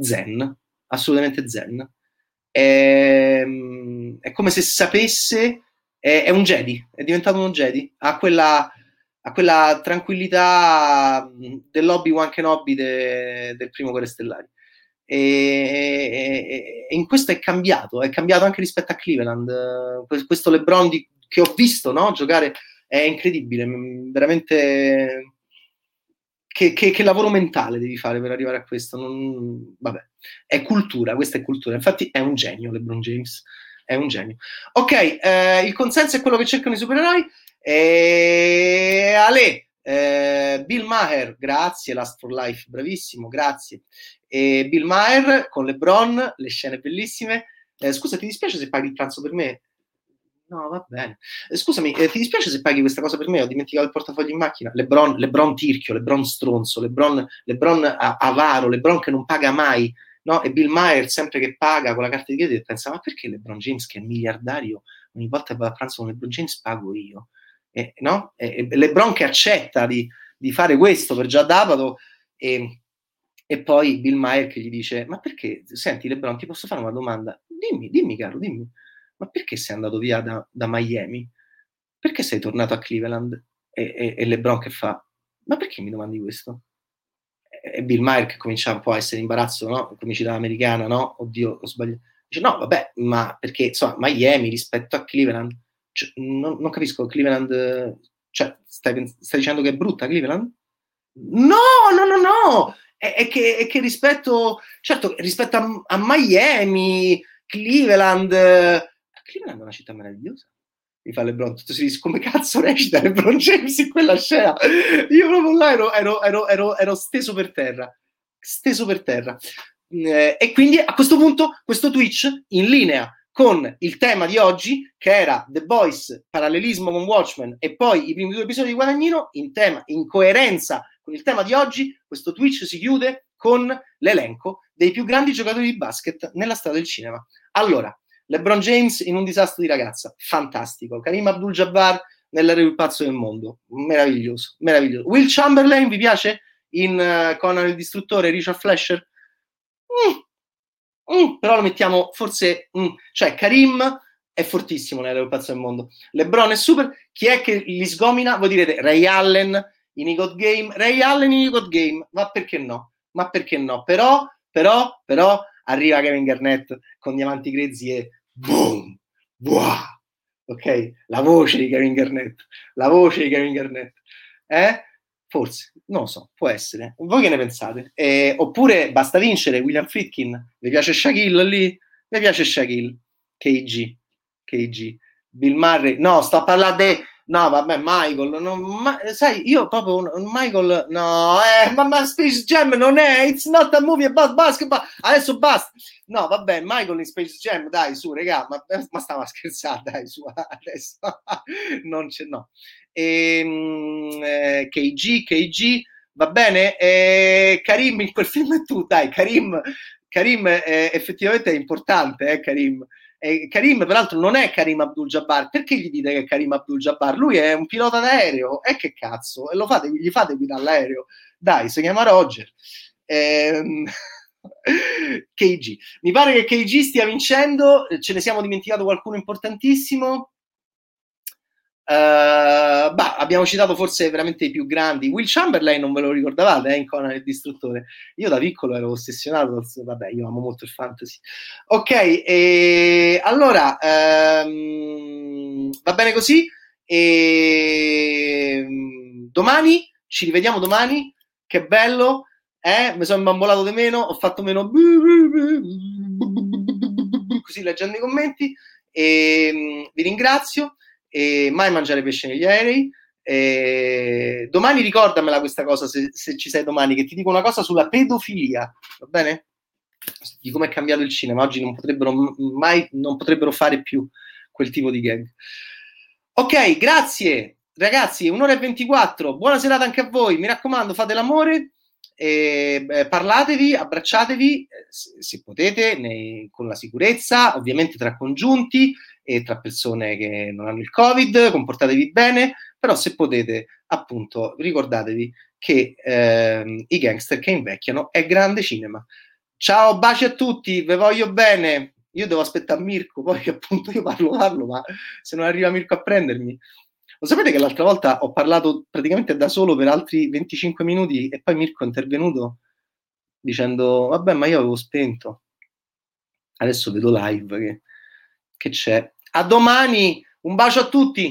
zen, assolutamente zen. È, è come se sapesse è, è, un Jedi, è diventato un Jedi, ha quella, ha quella tranquillità dell'Obi-Wan Kenobi de, del primo Guerre Stellari. E, e, e, in questo è cambiato, è cambiato anche rispetto a Cleveland. Questo LeBron di, che ho visto no, giocare è incredibile, veramente. Che, che, che, lavoro mentale devi fare per arrivare a questo? Non, vabbè, è cultura, questa è cultura. Infatti è un genio LeBron James è un genio. Ok, eh, il consenso è quello che cercano i supereroi. E... Ale, eh, Bill Maher, grazie, Last for Life, bravissimo, grazie. E Bill Maher con LeBron, le scene bellissime. Eh, scusa, ti dispiace se paghi il pranzo per me? No, va bene. Eh, scusami, eh, ti dispiace se paghi questa cosa per me? Ho dimenticato il portafoglio in macchina. Lebron, Lebron tirchio, Lebron stronzo, Lebron, Lebron avaro, Lebron che non paga mai no? E Bill Maher sempre che paga con la carta di credito pensa ma perché LeBron James che è miliardario ogni volta che va a pranzo con LeBron James pago io e, no? e, LeBron che accetta di, di, fare questo per già Dapato e, e poi Bill Maher che gli dice ma perché senti LeBron ti posso fare una domanda dimmi, dimmi caro, dimmi ma perché sei andato via da, da Miami? Perché sei tornato a Cleveland? E, e, e LeBron che fa ma perché mi domandi questo? E Bill Maher che comincia un po' a essere imbarazzo, no? Comicità americana, no? Oddio, ho sbagliato. Dice no, vabbè, ma perché insomma Miami rispetto a Cleveland, cioè, non, non, capisco, Cleveland, cioè, stai, stai, dicendo che è brutta Cleveland? No, no, no, no, è, è, che, è che, rispetto, certo, rispetto a, a Miami, Cleveland, Cleveland è una città meravigliosa mi fa LeBron, tutto si dice come cazzo recita LeBron James in quella scena? Io proprio là ero, ero, ero, ero, steso per terra, steso per terra. Eh, e quindi a questo punto questo Twitch in linea con il tema di oggi che era The Boys, parallelismo con Watchmen e poi i primi due episodi di Guadagnino in, tema, in coerenza con il tema di oggi questo Twitch si chiude con l'elenco dei più grandi giocatori di basket nella storia del cinema. Allora, LeBron James in un disastro di ragazza, fantastico. Karim Abdul-Jabbar nell'aereo il pazzo del mondo, meraviglioso, meraviglioso. Will Chamberlain vi piace in uh, Conan il distruttore, Richard Fletcher? Mm. Mm, però lo mettiamo forse, mm. cioè Karim è fortissimo nell'aereo il pazzo del mondo. LeBron è super. Chi è che li sgomina? Voi direte Ray Allen in I God Game. Ray Allen in I God Game, ma perché no? Ma perché no? Però, però, però arriva Kevin Garnett con diamanti grezzi e boom, buah, ok? La voce di Kevin Garnett, la voce di Kevin Garnett, eh? Forse, non lo so, può essere. Voi che ne pensate? Eh, oppure basta vincere William Fritkin, vi piace Shaquille lì? Mi piace Shaquille, KG, KG. Bill Murray, no, sto a parlare di No, vabbè, Michael, non, ma, sai, io proprio Michael, no, eh, ma, ma Space Jam non è, it's not a movie about basketball, adesso basta. No, vabbè, Michael in Space Jam, dai, su, regà, ma, ma stava scherzando, *laughs* dai, su, adesso, non c'è, no. Ehm, eh, KG, KG, va bene, eh, Karim in quel film tu, dai, Karim, Karim eh, effettivamente è importante, eh, Karim, eh, Karim, peraltro, non è Karim Abdul-Jabbar. Perché gli dite che è Karim Abdul-Jabbar? Lui è un pilota d'aereo. E che cazzo? E lo fate, gli fate guidare l'aereo. Dai, si chiama Roger. Ehm... *laughs* KG. Mi pare che KG stia vincendo, ce ne siamo dimenticato qualcuno importantissimo. Uh, bah, abbiamo citato forse veramente i più grandi. Will Chamberlain non ve lo ricordavate eh, in Conan il distruttore? Io da piccolo ero ossessionato. Vabbè, io amo molto il fantasy. Ok, e allora um, va bene così. E domani ci rivediamo domani. Che bello, eh? Mi sono imbambolato di meno, ho fatto meno così leggendo i commenti. E vi ringrazio e mai mangiare pesce negli aerei. E domani ricordamela questa cosa se, se, ci sei domani, che ti dico una cosa sulla pedofilia, va bene? Di come è cambiato il cinema. Oggi non potrebbero mai non potrebbero fare più quel tipo di gag. Ok, grazie ragazzi, un'ora e 24. Buona serata anche a voi. Mi raccomando, fate l'amore. E, eh, parlatevi, abbracciatevi se, se potete nei, con la sicurezza, ovviamente tra congiunti e tra persone che non hanno il Covid, comportatevi bene, però se potete, appunto, ricordatevi che eh, i gangster che invecchiano è grande cinema. Ciao, baci a tutti, ve voglio bene. Io devo aspettare Mirko, *laughs* poi appunto io parlo, parlo, ma se non arriva Mirko a prendermi. Lo sapete che l'altra volta ho parlato praticamente da solo per altri 25 minuti e poi Mirko è intervenuto dicendo vabbè ma io avevo spento. Adesso vedo live che che c'è. A domani, un bacio a tutti.